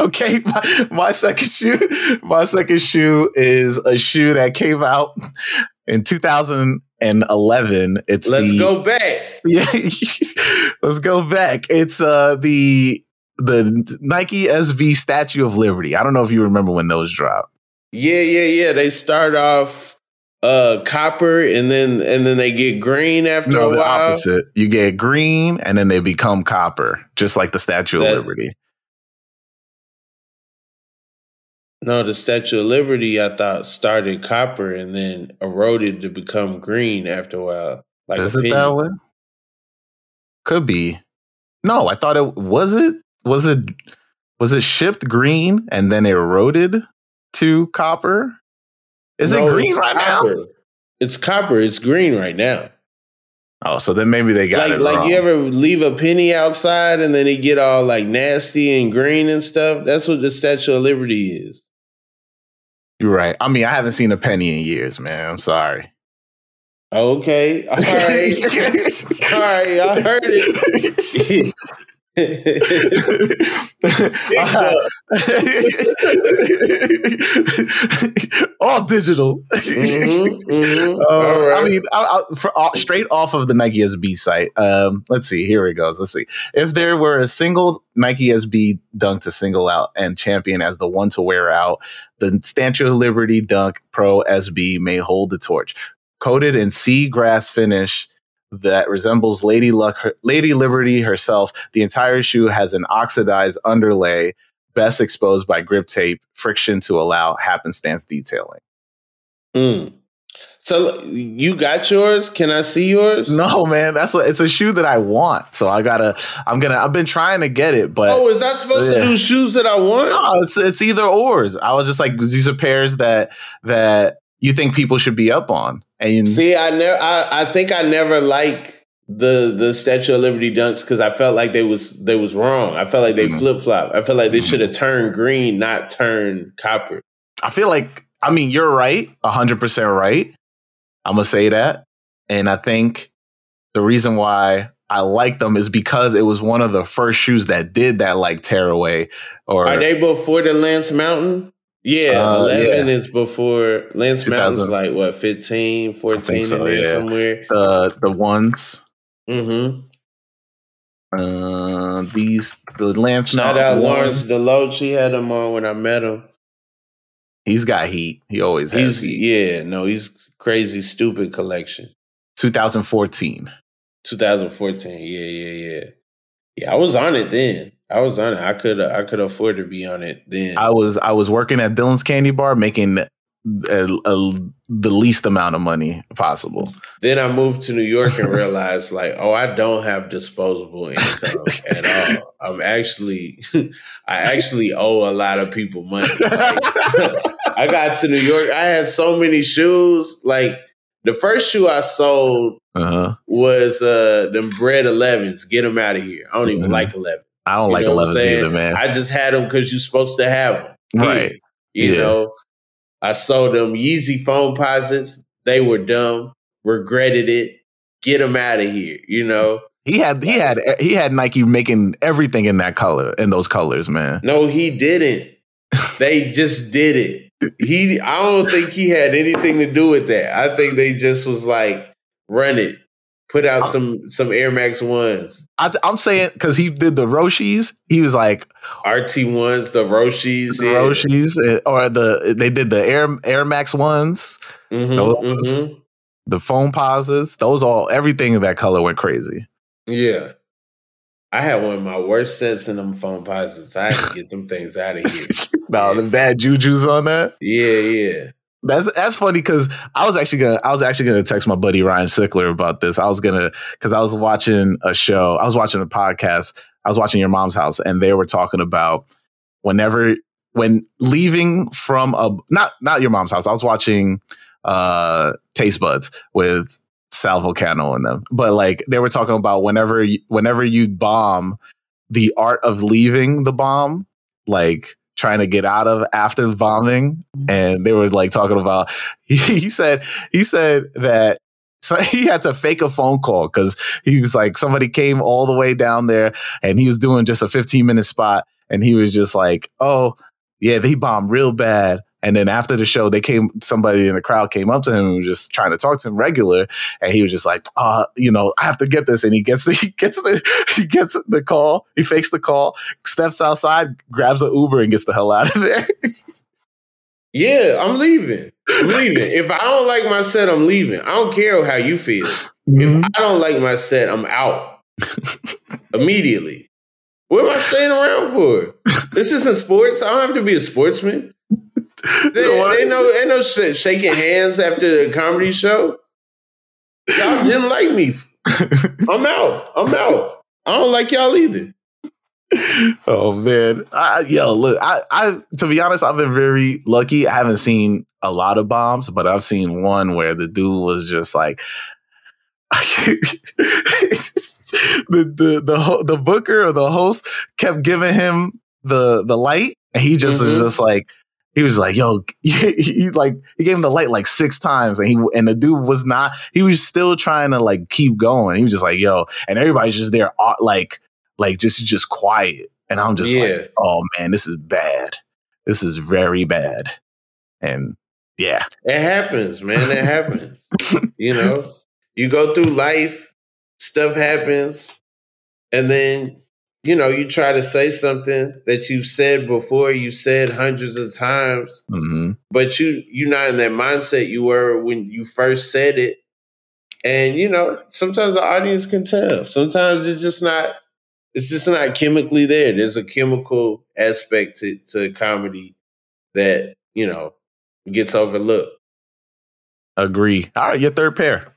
Speaker 1: Okay, my, my, second shoe, my second shoe is a shoe that came out in 2011. It's
Speaker 2: let's
Speaker 1: the,
Speaker 2: go back.
Speaker 1: Yeah, let's go back. It's uh the the Nike SB Statue of Liberty. I don't know if you remember when those dropped.
Speaker 2: Yeah, yeah, yeah. They start off uh copper and then and then they get green after no, a while. opposite.
Speaker 1: You get green and then they become copper, just like the Statue that, of Liberty.
Speaker 2: No, the Statue of Liberty I thought started copper and then eroded to become green after a while.
Speaker 1: Like Is it that way? Could be. No, I thought it was it was it was it shipped green and then eroded to copper? Is no, it green right
Speaker 2: copper.
Speaker 1: now?
Speaker 2: It's copper. It's green right now.
Speaker 1: Oh, so then maybe they got
Speaker 2: like,
Speaker 1: it
Speaker 2: like
Speaker 1: wrong.
Speaker 2: you ever leave a penny outside and then it get all like nasty and green and stuff. That's what the Statue of Liberty is.
Speaker 1: You're right. I mean, I haven't seen a penny in years, man. I'm sorry.
Speaker 2: Okay. All right. all right. I heard it.
Speaker 1: all digital. Mm-hmm, mm-hmm. Uh, right. I mean, I, I, for, uh, straight off of the Nike SB site. Um, let's see. Here it goes. Let's see. If there were a single Nike SB dunk to single out and champion as the one to wear out, the Statue of Liberty Dunk Pro SB may hold the torch. Coated in sea grass finish that resembles Lady Luck, Lady Liberty herself. The entire shoe has an oxidized underlay, best exposed by grip tape, friction to allow happenstance detailing.
Speaker 2: Mm. So you got yours? Can I see yours?
Speaker 1: No, man. That's what it's a shoe that I want. So I gotta. I'm gonna. I've been trying to get it, but
Speaker 2: oh, is that supposed yeah. to do shoes that I want?
Speaker 1: No, it's it's either ors. I was just like, these are pairs that that you think people should be up on. And
Speaker 2: see, I never. I, I think I never liked the the Statue of Liberty dunks because I felt like they was they was wrong. I felt like they mm-hmm. flip flop. I felt like they mm-hmm. should have turned green, not turned copper.
Speaker 1: I feel like I mean you're right, hundred percent right. I'm gonna say that, and I think the reason why I like them is because it was one of the first shoes that did that like tearaway. Or
Speaker 2: are they before the Lance Mountain? Yeah, uh, 11 yeah. is before Lance Mountain's like what 15, 14 so, in there yeah. somewhere.
Speaker 1: The the ones.
Speaker 2: Mm-hmm.
Speaker 1: Uh, these the Lance.
Speaker 2: Shout Mountain out Lawrence Deloach. He had them on when I met him.
Speaker 1: He's got heat. He always has.
Speaker 2: He's, heat. Yeah, no, he's crazy, stupid collection.
Speaker 1: 2014.
Speaker 2: 2014. Yeah, yeah, yeah. Yeah, I was on it then. I was on it. I could I could afford to be on it then.
Speaker 1: I was I was working at Dylan's Candy Bar making a, a, the least amount of money possible.
Speaker 2: Then I moved to New York and realized like, oh, I don't have disposable income at all. I'm actually I actually owe a lot of people money. Like, I got to New York. I had so many shoes. Like the first shoe I sold uh-huh. was uh them Bred 11s. Get them out of here. I don't even mm-hmm. like 11.
Speaker 1: I don't you like 11s either, man.
Speaker 2: I just had them because you're supposed to have them.
Speaker 1: Right.
Speaker 2: You yeah. know, I sold them Yeezy Foamposites. They were dumb. Regretted it. Get them out of here. You know.
Speaker 1: He had he had he had Nike making everything in that color in those colors, man.
Speaker 2: No, he didn't. they just did it. He I don't think he had anything to do with that. I think they just was like, run it. put out some some Air Max ones.
Speaker 1: I, am saying because he did the Roshis, he was like
Speaker 2: RT ones, the Roshis,
Speaker 1: the yeah. Roshis, eh, or the they did the Air Air Max ones, mm-hmm, those, mm-hmm. the Foamposites. Those all everything in that color went crazy.
Speaker 2: Yeah, I had one of my worst sets in them Foamposites. I had to get them things out of here.
Speaker 1: no, yeah. the bad juju's on that.
Speaker 2: Yeah, yeah.
Speaker 1: That's that's funny because I was actually gonna I was actually gonna text my buddy Ryan Sickler about this. I was gonna because I was watching a show, I was watching a podcast, I was watching your mom's house, and they were talking about whenever when leaving from a not not your mom's house, I was watching uh Taste Buds with Sal Vulcano in them. But like they were talking about whenever you, whenever you bomb, the art of leaving the bomb, like trying to get out of after bombing, mm-hmm. and they were like talking about. He, he said he said that so he had to fake a phone call because he was like somebody came all the way down there and he was doing just a 15 minute spot and he was just like oh yeah they bombed real bad and then after the show, they came, somebody in the crowd came up to him and was just trying to talk to him regular. And he was just like, uh, you know, I have to get this. And he gets the, he gets the, he gets the call. He fakes the call, steps outside, grabs an Uber and gets the hell out of there.
Speaker 2: yeah, I'm leaving. I'm leaving. if I don't like my set, I'm leaving. I don't care how you feel. Mm-hmm. If I don't like my set, I'm out immediately. What am I staying around for? This isn't sports. I don't have to be a sportsman. They, ain't no ain't no shit shaking hands after the comedy show. Y'all didn't like me. I'm out. I'm out. I don't like y'all either.
Speaker 1: Oh man, I, yo, look, I, I, to be honest, I've been very lucky. I haven't seen a lot of bombs, but I've seen one where the dude was just like, the the the the booker or the host kept giving him the the light, and he just mm-hmm. was just like, he was like, "Yo," he, he, like he gave him the light like six times, and he and the dude was not. He was still trying to like keep going. He was just like, "Yo," and everybody's just there, uh, like like just just quiet, and I'm just yeah. like, "Oh man, this is bad. This is very bad." And yeah,
Speaker 2: it happens, man. It happens. you know, you go through life, stuff happens, and then you know, you try to say something that you've said before, you said hundreds of times, mm-hmm. but you you're not in that mindset you were when you first said it. And you know, sometimes the audience can tell. Sometimes it's just not it's just not chemically there. There's a chemical aspect to, to comedy that, you know, gets overlooked.
Speaker 1: Agree. All right, your third pair.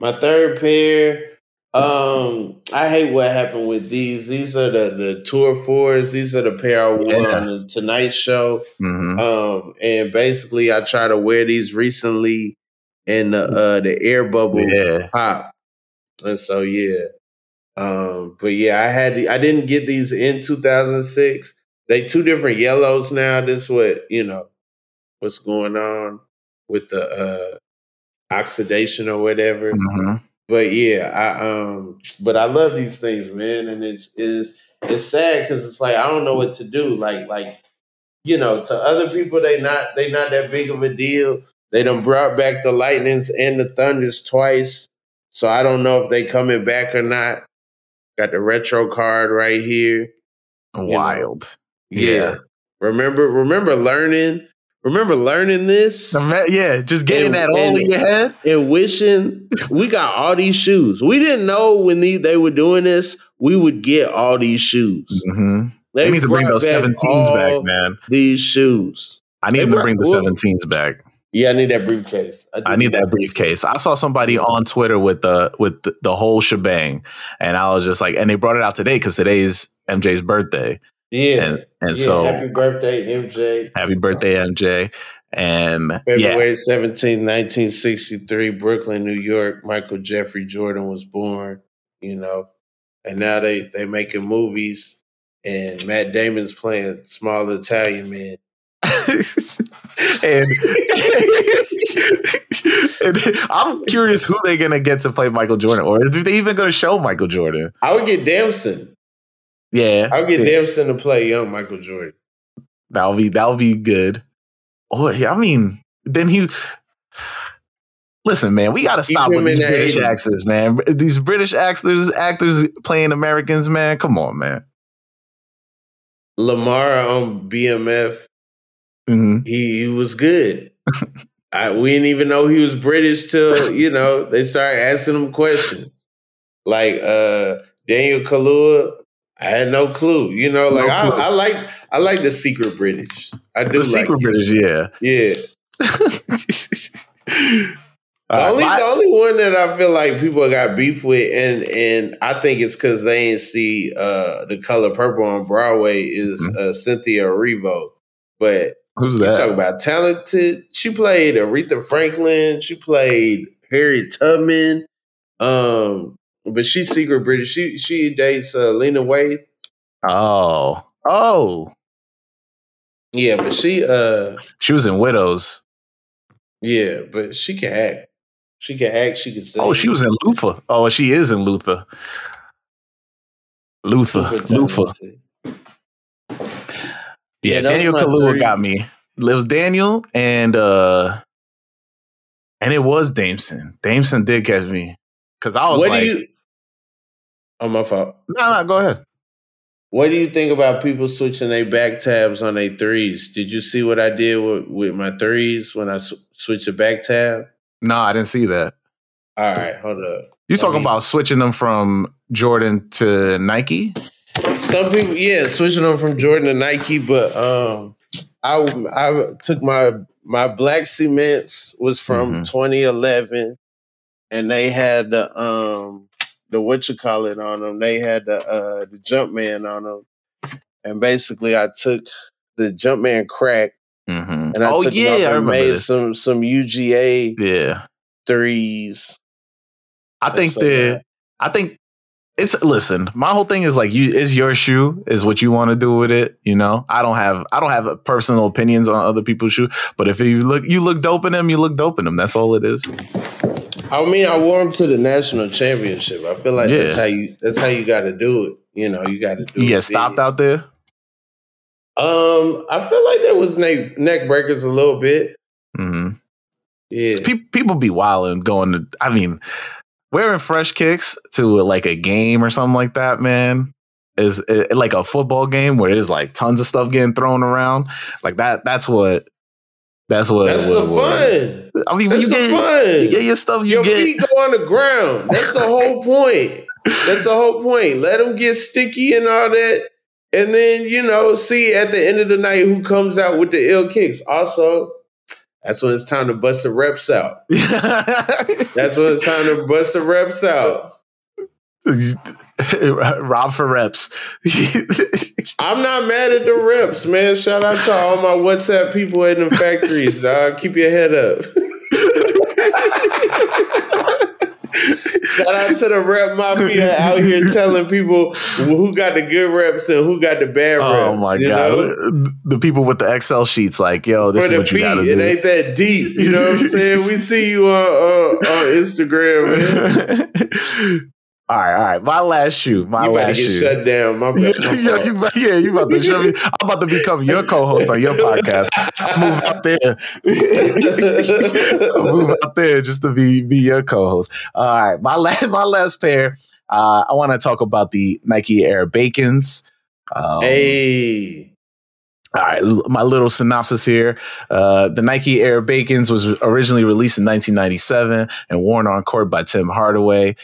Speaker 2: My third pair um, I hate what happened with these. These are the the tour fours. These are the pair I wore yeah. on the Tonight Show. Mm-hmm. Um, and basically, I try to wear these recently, and the uh, the air bubble yeah. pop. And so, yeah. Um, but yeah, I had the, I didn't get these in 2006. They two different yellows now. This what you know what's going on with the uh oxidation or whatever. Mm-hmm but yeah, I um, but I love these things, man, and it's it's it's sad because it's like I don't know what to do. Like like you know, to other people, they not they not that big of a deal. They done brought back the Lightnings and the Thunders twice, so I don't know if they coming back or not. Got the retro card right here.
Speaker 1: Wild.
Speaker 2: You know? yeah. yeah. Remember remember learning Remember learning this?
Speaker 1: Yeah, just getting and, that all and, in your head
Speaker 2: and wishing we got all these shoes. We didn't know when they, they were doing this, we would get all these shoes.
Speaker 1: Mm-hmm. They, they, need to bring those 17s back, man.
Speaker 2: These shoes.
Speaker 1: I need they them to bring the 17s back.
Speaker 2: Yeah, I need that briefcase.
Speaker 1: I, I need that briefcase. I saw somebody on Twitter with the with the, the whole shebang, and I was just like, and they brought it out today because today's MJ's birthday.
Speaker 2: Yeah.
Speaker 1: And, and
Speaker 2: yeah,
Speaker 1: so
Speaker 2: happy birthday, MJ.
Speaker 1: Happy birthday, MJ. And
Speaker 2: February yeah. 17, 1963, Brooklyn, New York, Michael Jeffrey Jordan was born, you know. And now they they making movies and Matt Damon's playing small Italian man.
Speaker 1: and, and I'm curious who they're gonna get to play Michael Jordan, or are they even gonna show Michael Jordan?
Speaker 2: I would get Damson.
Speaker 1: Yeah,
Speaker 2: I'll get yeah. To play young Michael Jordan.
Speaker 1: That'll be that'll be good. Oh yeah, I mean, then he. Listen, man, we got to stop with these British 80s. actors, man. These British actors, actors playing Americans, man. Come on, man.
Speaker 2: Lamar on BMF, mm-hmm. he, he was good. I, we didn't even know he was British till you know they started asking him questions. Like uh, Daniel Kaluuya, I had no clue. You know, like no I, I, like I like the secret British. I do
Speaker 1: the
Speaker 2: like
Speaker 1: secret British, yeah,
Speaker 2: yeah. the only my, the only one that I feel like people got beef with, and and I think it's because they didn't see uh, the color purple on Broadway is mm-hmm. uh, Cynthia Erivo. But
Speaker 1: who's that?
Speaker 2: Talk about talented. She played Aretha Franklin. She played Harriet Tubman. Um, but she's secret British. She she dates uh, Lena Waithe.
Speaker 1: Oh, oh,
Speaker 2: yeah. But she uh,
Speaker 1: she was in Widows.
Speaker 2: Yeah, but she can act. She can act. She can sing.
Speaker 1: Oh, she was in Luther. Oh, she is in Luther. Luther. Luther. Yeah, yeah Daniel Kaluuya got me. Lives Daniel and uh and it was Damson. Damson did catch me because I was what like, do you?
Speaker 2: Oh, my fault.
Speaker 1: No, no, go ahead.
Speaker 2: What do you think about people switching their back tabs on their threes? Did you see what I did with, with my threes when I sw- switched a back tab?
Speaker 1: No, I didn't see that.
Speaker 2: All right, hold up.
Speaker 1: You talking about switching them from Jordan to Nike?
Speaker 2: Some people, yeah, switching them from Jordan to Nike, but um, I I took my my black cements was from mm-hmm. 2011, and they had the um the what you call it on them. They had the uh the Jumpman on them, and basically I took the Jumpman crack
Speaker 1: Mm-hmm.
Speaker 2: And I oh, took yeah, I made this. some some UGA
Speaker 1: yeah
Speaker 2: threes.
Speaker 1: I think that I think it's listen, my whole thing is like you is your shoe, is what you want to do with it. You know, I don't have I don't have personal opinions on other people's shoe, but if you look you look dope in them, you look dope in them. That's all it is.
Speaker 2: I mean, I wore them to the national championship. I feel like yeah. that's how you that's how you got to do it. You know, you got to do.
Speaker 1: You get stopped out there.
Speaker 2: Um, I feel like there was neck neck breakers a little bit.
Speaker 1: Mm-hmm.
Speaker 2: Yeah,
Speaker 1: people people be wild and going to. I mean, wearing fresh kicks to like a game or something like that, man, is it, like a football game where there's like tons of stuff getting thrown around. Like that. That's what. That's what.
Speaker 2: That's
Speaker 1: what,
Speaker 2: the fun.
Speaker 1: I mean,
Speaker 2: that's
Speaker 1: you
Speaker 2: get,
Speaker 1: fun. You get your stuff. You
Speaker 2: your
Speaker 1: get,
Speaker 2: feet go on the ground. That's the whole point. That's the whole point. Let them get sticky and all that and then, you know, see at the end of the night who comes out with the ill kicks. Also, that's when it's time to bust the reps out. that's when it's time to bust the reps out.
Speaker 1: Rob for reps.
Speaker 2: I'm not mad at the reps, man. Shout out to all my WhatsApp people in the factories, dog. Keep your head up. Shout out to the rep mafia out here telling people who got the good reps and who got the bad oh reps. Oh my god,
Speaker 1: know? the people with the Excel sheets, like, yo, this For is what you got to do.
Speaker 2: It ain't that deep, you know what I'm saying? we see you on uh, on Instagram, man.
Speaker 1: All right, all right. My last shoe. My
Speaker 2: you
Speaker 1: last
Speaker 2: shoe.
Speaker 1: shut
Speaker 2: down. My, my
Speaker 1: yeah, you, yeah, you about to show me. I'm about to become your co-host on your podcast. I'll move out there. I'll move out there just to be be your co-host. All right, my last my last pair. Uh, I want to talk about the Nike Air Bacons.
Speaker 2: Um, hey.
Speaker 1: All right, my little synopsis here. Uh, the Nike Air Bacons was originally released in 1997 and worn on court by Tim Hardaway.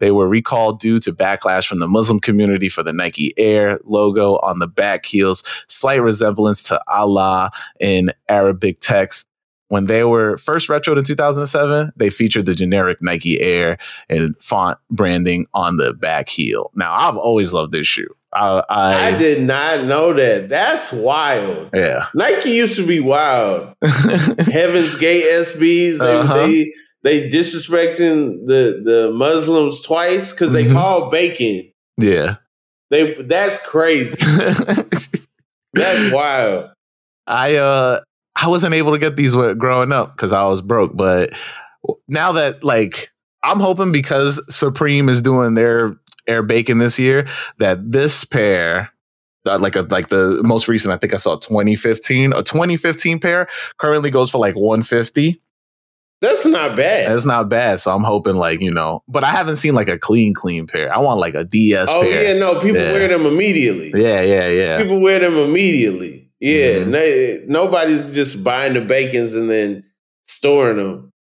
Speaker 1: They were recalled due to backlash from the Muslim community for the Nike Air logo on the back heels, slight resemblance to Allah in Arabic text. When they were first retroed in 2007, they featured the generic Nike Air and font branding on the back heel. Now, I've always loved this shoe. I, I,
Speaker 2: I, did not know that. That's wild.
Speaker 1: Yeah.
Speaker 2: Nike used to be wild. Heaven's Gate SBs, they, uh-huh. they they disrespecting the the Muslims twice because they mm-hmm. call bacon.
Speaker 1: Yeah,
Speaker 2: they that's crazy. that's wild.
Speaker 1: I uh I wasn't able to get these growing up because I was broke, but now that like I'm hoping because Supreme is doing their air bacon this year that this pair uh, like a like the most recent I think I saw 2015 a 2015 pair currently goes for like 150
Speaker 2: That's not bad.
Speaker 1: That's not bad. So I'm hoping like, you know, but I haven't seen like a clean, clean pair. I want like a DS
Speaker 2: oh,
Speaker 1: pair.
Speaker 2: yeah, no, people
Speaker 1: Yeah.
Speaker 2: wear them immediately.
Speaker 1: Yeah, yeah, yeah.
Speaker 2: People wear them immediately. Yeah,
Speaker 1: Mhm.
Speaker 2: they- nobody's just buying the bacons and then storing them.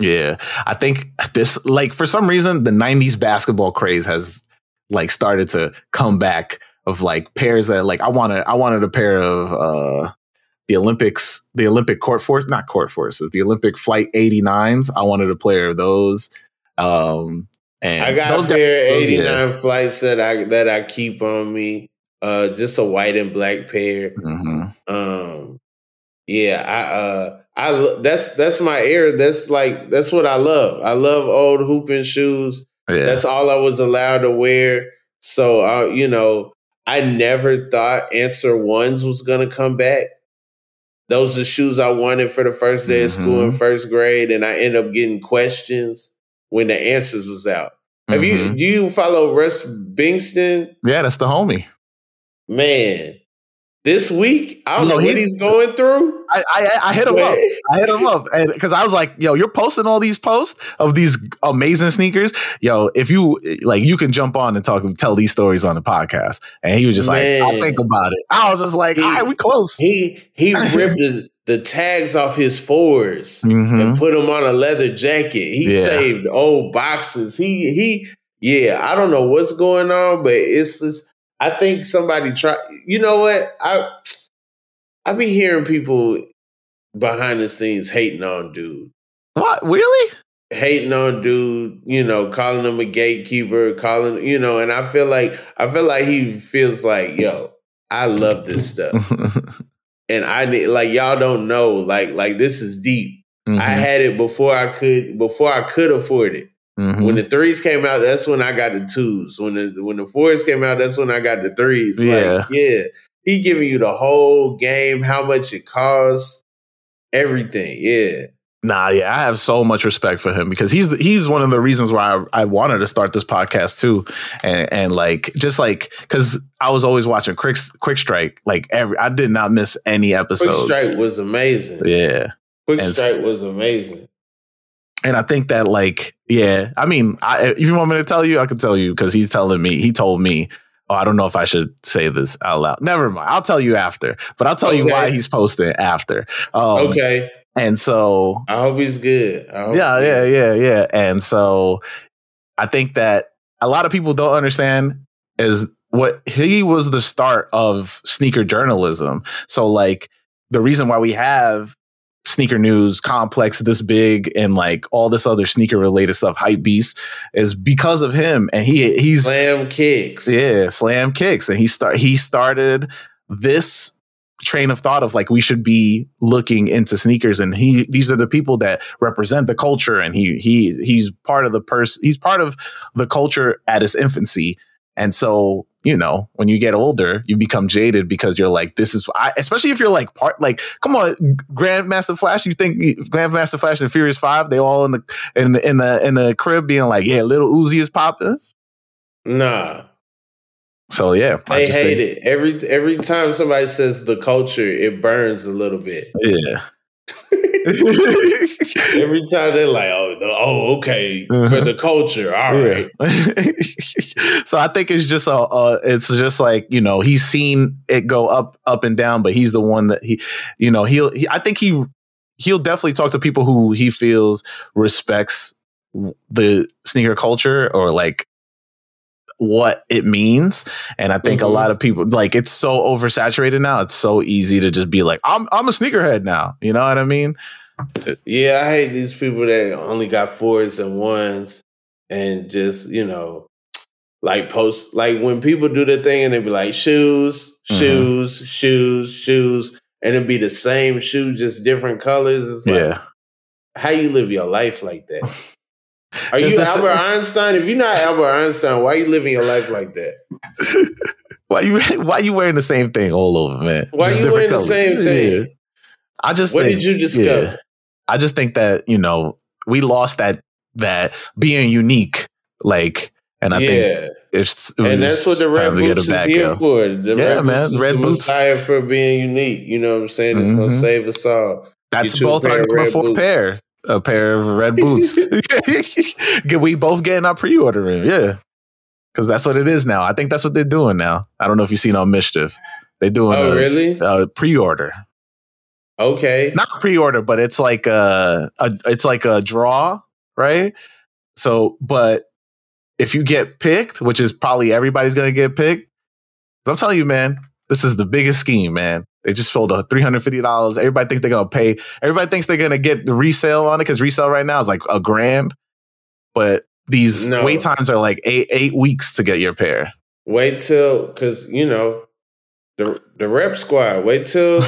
Speaker 1: Yeah. I think this like for some reason the 90s basketball craze has like started to come back of like pairs that like I wanted I wanted a pair of uh the Olympics, the Olympic court force, not court forces, the Olympic flight 89s. I wanted a pair of those. Um and
Speaker 2: I got
Speaker 1: those
Speaker 2: a pair of
Speaker 1: those-
Speaker 2: eighty
Speaker 1: yeah.
Speaker 2: flights that I that I keep on me. Uh, just a white and black pair.
Speaker 1: Mhm.
Speaker 2: Um, yeah, I uh, I that's that's my era. That's like that's what I love. I love old hooping shoes.
Speaker 1: Yeah.
Speaker 2: That's all I was allowed to wear. So, uh, you know, I never thought Answer Ones was gonna come back. Those are the shoes I wanted for the first day of school in
Speaker 1: Mhm.
Speaker 2: first grade, and I end up getting questions when the answers was out. Have you
Speaker 1: Mhm.
Speaker 2: do you follow Russ Bengtson?
Speaker 1: Yeah, that's the homie.
Speaker 2: Man, this week I don't
Speaker 1: No,
Speaker 2: know what
Speaker 1: he-
Speaker 2: he's going through.
Speaker 1: I, I I hit him up. I hit him up because I was like, "Yo, you're posting all these posts of these amazing sneakers. Yo, if you like, you can jump on and talk, tell these stories on the podcast." And he was just like, "I'll
Speaker 2: Man.
Speaker 1: think about it." I was just like,
Speaker 2: He-
Speaker 1: "All right, we close."
Speaker 2: He he ripped the, the tags off his fours.
Speaker 1: Mhm.
Speaker 2: and put him on a leather jacket. He
Speaker 1: Yeah.
Speaker 2: saved old boxes. He he yeah, I don't know what's going on, but it's just I think somebody try you know what? I I be hearing people behind the scenes hating on dude.
Speaker 1: What really?
Speaker 2: Hating on dude, you know, calling him a gatekeeper, calling, you know, and I feel like I feel like he feels like, yo, I love this stuff. and I need like y'all don't know, like like this is deep. I
Speaker 1: Mhm.
Speaker 2: had it before I could before I could afford it.
Speaker 1: Mhm.
Speaker 2: When the threes came out, that's when I got the twos. When the when the fours came out, that's when I got the threes.
Speaker 1: Yeah.
Speaker 2: Like, yeah. He giving you the whole game, how much it costs, everything. Yeah.
Speaker 1: Nah, yeah, I have so much respect for him because he's he's one of the reasons why I, I wanted to start this podcast too, and and like just like because I was always watching Quick Quick Strike like every I did not miss any
Speaker 2: episode.
Speaker 1: Quick.
Speaker 2: Strike was amazing.
Speaker 1: Yeah,
Speaker 2: Quick
Speaker 1: And
Speaker 2: Strike was amazing.
Speaker 1: And I think that like yeah, I mean, I, if you want me to tell you, I can tell you because he's telling me. He told me. Oh, I don't know if I should say this out loud. Never mind. I'll tell you after, but I'll tell you why he's posting after. Um,
Speaker 2: okay.
Speaker 1: And so
Speaker 2: I hope he's good. Hope
Speaker 1: yeah, yeah, yeah, yeah. And so I think that a lot of people don't understand is what he was the start of sneaker journalism. So like the reason why we have sneaker news complex this big and like all this other sneaker related stuff hype beast is because of him. And he he's
Speaker 2: Slam kicks.
Speaker 1: yeah, slam kicks, and he start he started this train of thought of like we should be looking into sneakers, and he these are the people that represent the culture, and he he he's part of the person he's part of the culture at its infancy, and so you know when you get older, you become jaded because you're like this is I, especially if you're like part like come on Grandmaster Flash, you think Grandmaster Flash and Furious Five they all in the in the in the in the crib being like yeah little Uzi is popping.
Speaker 2: Nah.
Speaker 1: So yeah, I
Speaker 2: They
Speaker 1: just
Speaker 2: hate
Speaker 1: think-
Speaker 2: it. Every every time somebody says the culture, it burns a little bit.
Speaker 1: Yeah.
Speaker 2: Every time they're like, "Oh, oh, okay, for
Speaker 1: Uh-huh.
Speaker 2: the culture, all
Speaker 1: Yeah.
Speaker 2: right."
Speaker 1: so I think it's just a, uh, it's just like you know he's seen it go up, up and down, but he's the one that he, you know, he'll. He, I think he he'll definitely talk to people who he feels respects the sneaker culture or like what it means. And I think
Speaker 2: Mhm.
Speaker 1: a lot of people like it's so oversaturated now. It's so easy to just be like, I'm I'm a sneakerhead now. You know what I mean?
Speaker 2: Yeah, I hate these people that only got fours and ones, and just you know, like post like when people do the thing and they be like shoes, shoes, shoes, shoes, and it be the same shoe, just different colors. It's like,
Speaker 1: yeah.
Speaker 2: how you live your life like that? Are
Speaker 1: Just
Speaker 2: you Albert Einstein? If you're not Albert Einstein, why are you living your life like that?
Speaker 1: Why you why you wearing the same thing all over, man?
Speaker 2: Why
Speaker 1: Just
Speaker 2: you wearing the same thing?
Speaker 1: Yeah. I just
Speaker 2: What
Speaker 1: think,
Speaker 2: did you discover?
Speaker 1: I just think that you know we lost that that being unique, like, and I think it's it
Speaker 2: and that's what the red boots is here for. The
Speaker 1: Yeah,
Speaker 2: red
Speaker 1: man,
Speaker 2: boots
Speaker 1: red
Speaker 2: the
Speaker 1: boots.
Speaker 2: for being unique. You know what I'm saying? It's gonna
Speaker 1: Mhm.
Speaker 2: save us all.
Speaker 1: That's both our number four
Speaker 2: boots.
Speaker 1: pair. A pair of red boots. we both getting our pre-order in, yeah. Because that's what it is now. I think that's what they're doing now. I don't know if you've seen on MSCHF. They're doing
Speaker 2: Oh,
Speaker 1: a,
Speaker 2: really?
Speaker 1: a pre-order.
Speaker 2: Okay.
Speaker 1: Not pre-order, but it's like a, a it's like a draw, right? So, but if you get picked, which is probably everybody's gonna get picked, I'm telling you, man, this is the biggest scheme, man. They just sold a three hundred fifty dollars. Everybody thinks they're gonna pay. Everybody thinks they're gonna get the resale on it because resale right now is like a grand, but these
Speaker 2: No.
Speaker 1: wait times are like eight eight weeks to get your pair.
Speaker 2: Wait till because you know the the rep squad. Wait till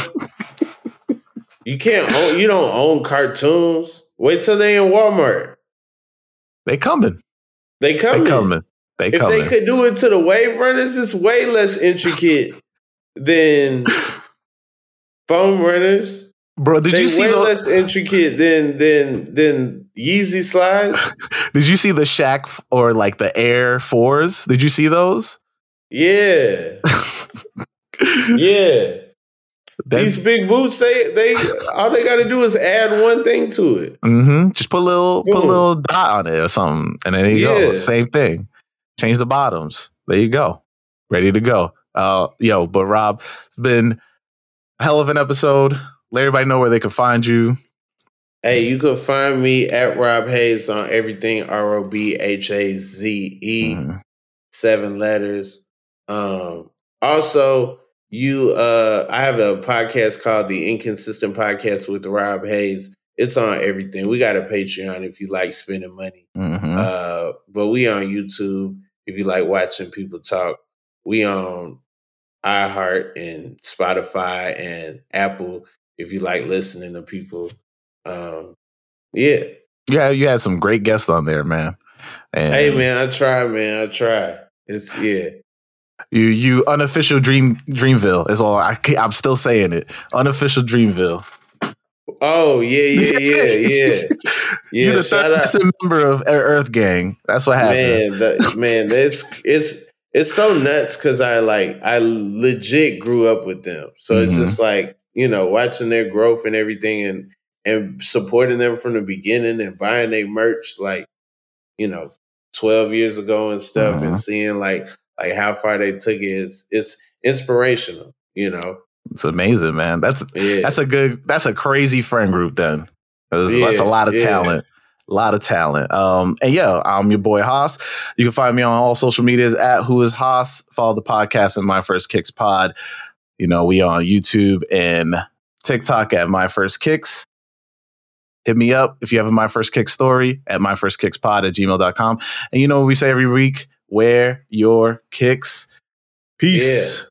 Speaker 2: you can't own. You don't own cartoons. Wait till they in Walmart.
Speaker 1: They coming.
Speaker 2: They coming.
Speaker 1: They
Speaker 2: coming.
Speaker 1: coming.
Speaker 2: If they could do it to the wave runners, it's way less intricate than foam runners.
Speaker 1: Bro, did you see
Speaker 2: way
Speaker 1: the
Speaker 2: less intricate than than than Yeezy slides.
Speaker 1: Did you see the Shaq f- or like the Air Fours? Did you see those?
Speaker 2: Yeah, yeah.
Speaker 1: That-
Speaker 2: These big boots, they they all they got to do is add one thing to it.
Speaker 1: Mm-hmm. Just put a little put a little dot on it or something, and there you
Speaker 2: Yeah.
Speaker 1: go. Same thing. Change the bottoms. There you go. Ready to go. Uh, yo, but Rob, it's been hell of an episode. Let everybody know where they can find you.
Speaker 2: Hey, you can find me at Rob Haze on everything R O B H A Z E.
Speaker 1: Mhm.
Speaker 2: seven letters. Um, also, you uh I have a podcast called The Inconsistent Podcast with Rob Haze. It's on everything. We got a Patreon if you like spending money.
Speaker 1: Mhm.
Speaker 2: Uh, but we on YouTube if you like watching people talk. We on iHeart and Spotify and Apple if you like listening to people. Um, yeah.
Speaker 1: yeah, you had some great guests on there, man. And
Speaker 2: Hey man, I try, man. I try. It's yeah.
Speaker 1: you you unofficial Dream Dreamville is all. I, I'm still saying it. Unofficial Dreamville.
Speaker 2: Oh yeah, yeah, yeah, yeah. Yeah,
Speaker 1: You're the
Speaker 2: shout
Speaker 1: third member of Earth Gang. That's what happened.
Speaker 2: Man, the, man, it's it's it's so nuts because I like I legit grew up with them, so it's
Speaker 1: Mhm.
Speaker 2: just like you know watching their growth and everything, and and supporting them from the beginning and buying their merch like you know twelve years ago and stuff,
Speaker 1: Mhm.
Speaker 2: and seeing like like how far they took it is it's inspirational, you know.
Speaker 1: It's amazing, man. That's
Speaker 2: Yeah,
Speaker 1: that's a good. That's a crazy friend group. Then that's, that's a lot of
Speaker 2: yeah.
Speaker 1: talent. A lot of talent. Um, and yeah, I'm your boy Haas. You can find me on all social medias at Who Is Haas. Follow the podcast and My First Kicks Pod. You know, we on YouTube and TikTok at My First Kicks. Hit me up if you have a My First Kick story at My First Kicks Pod at gmail.com. And you know what we say every week? Wear your kicks. Peace.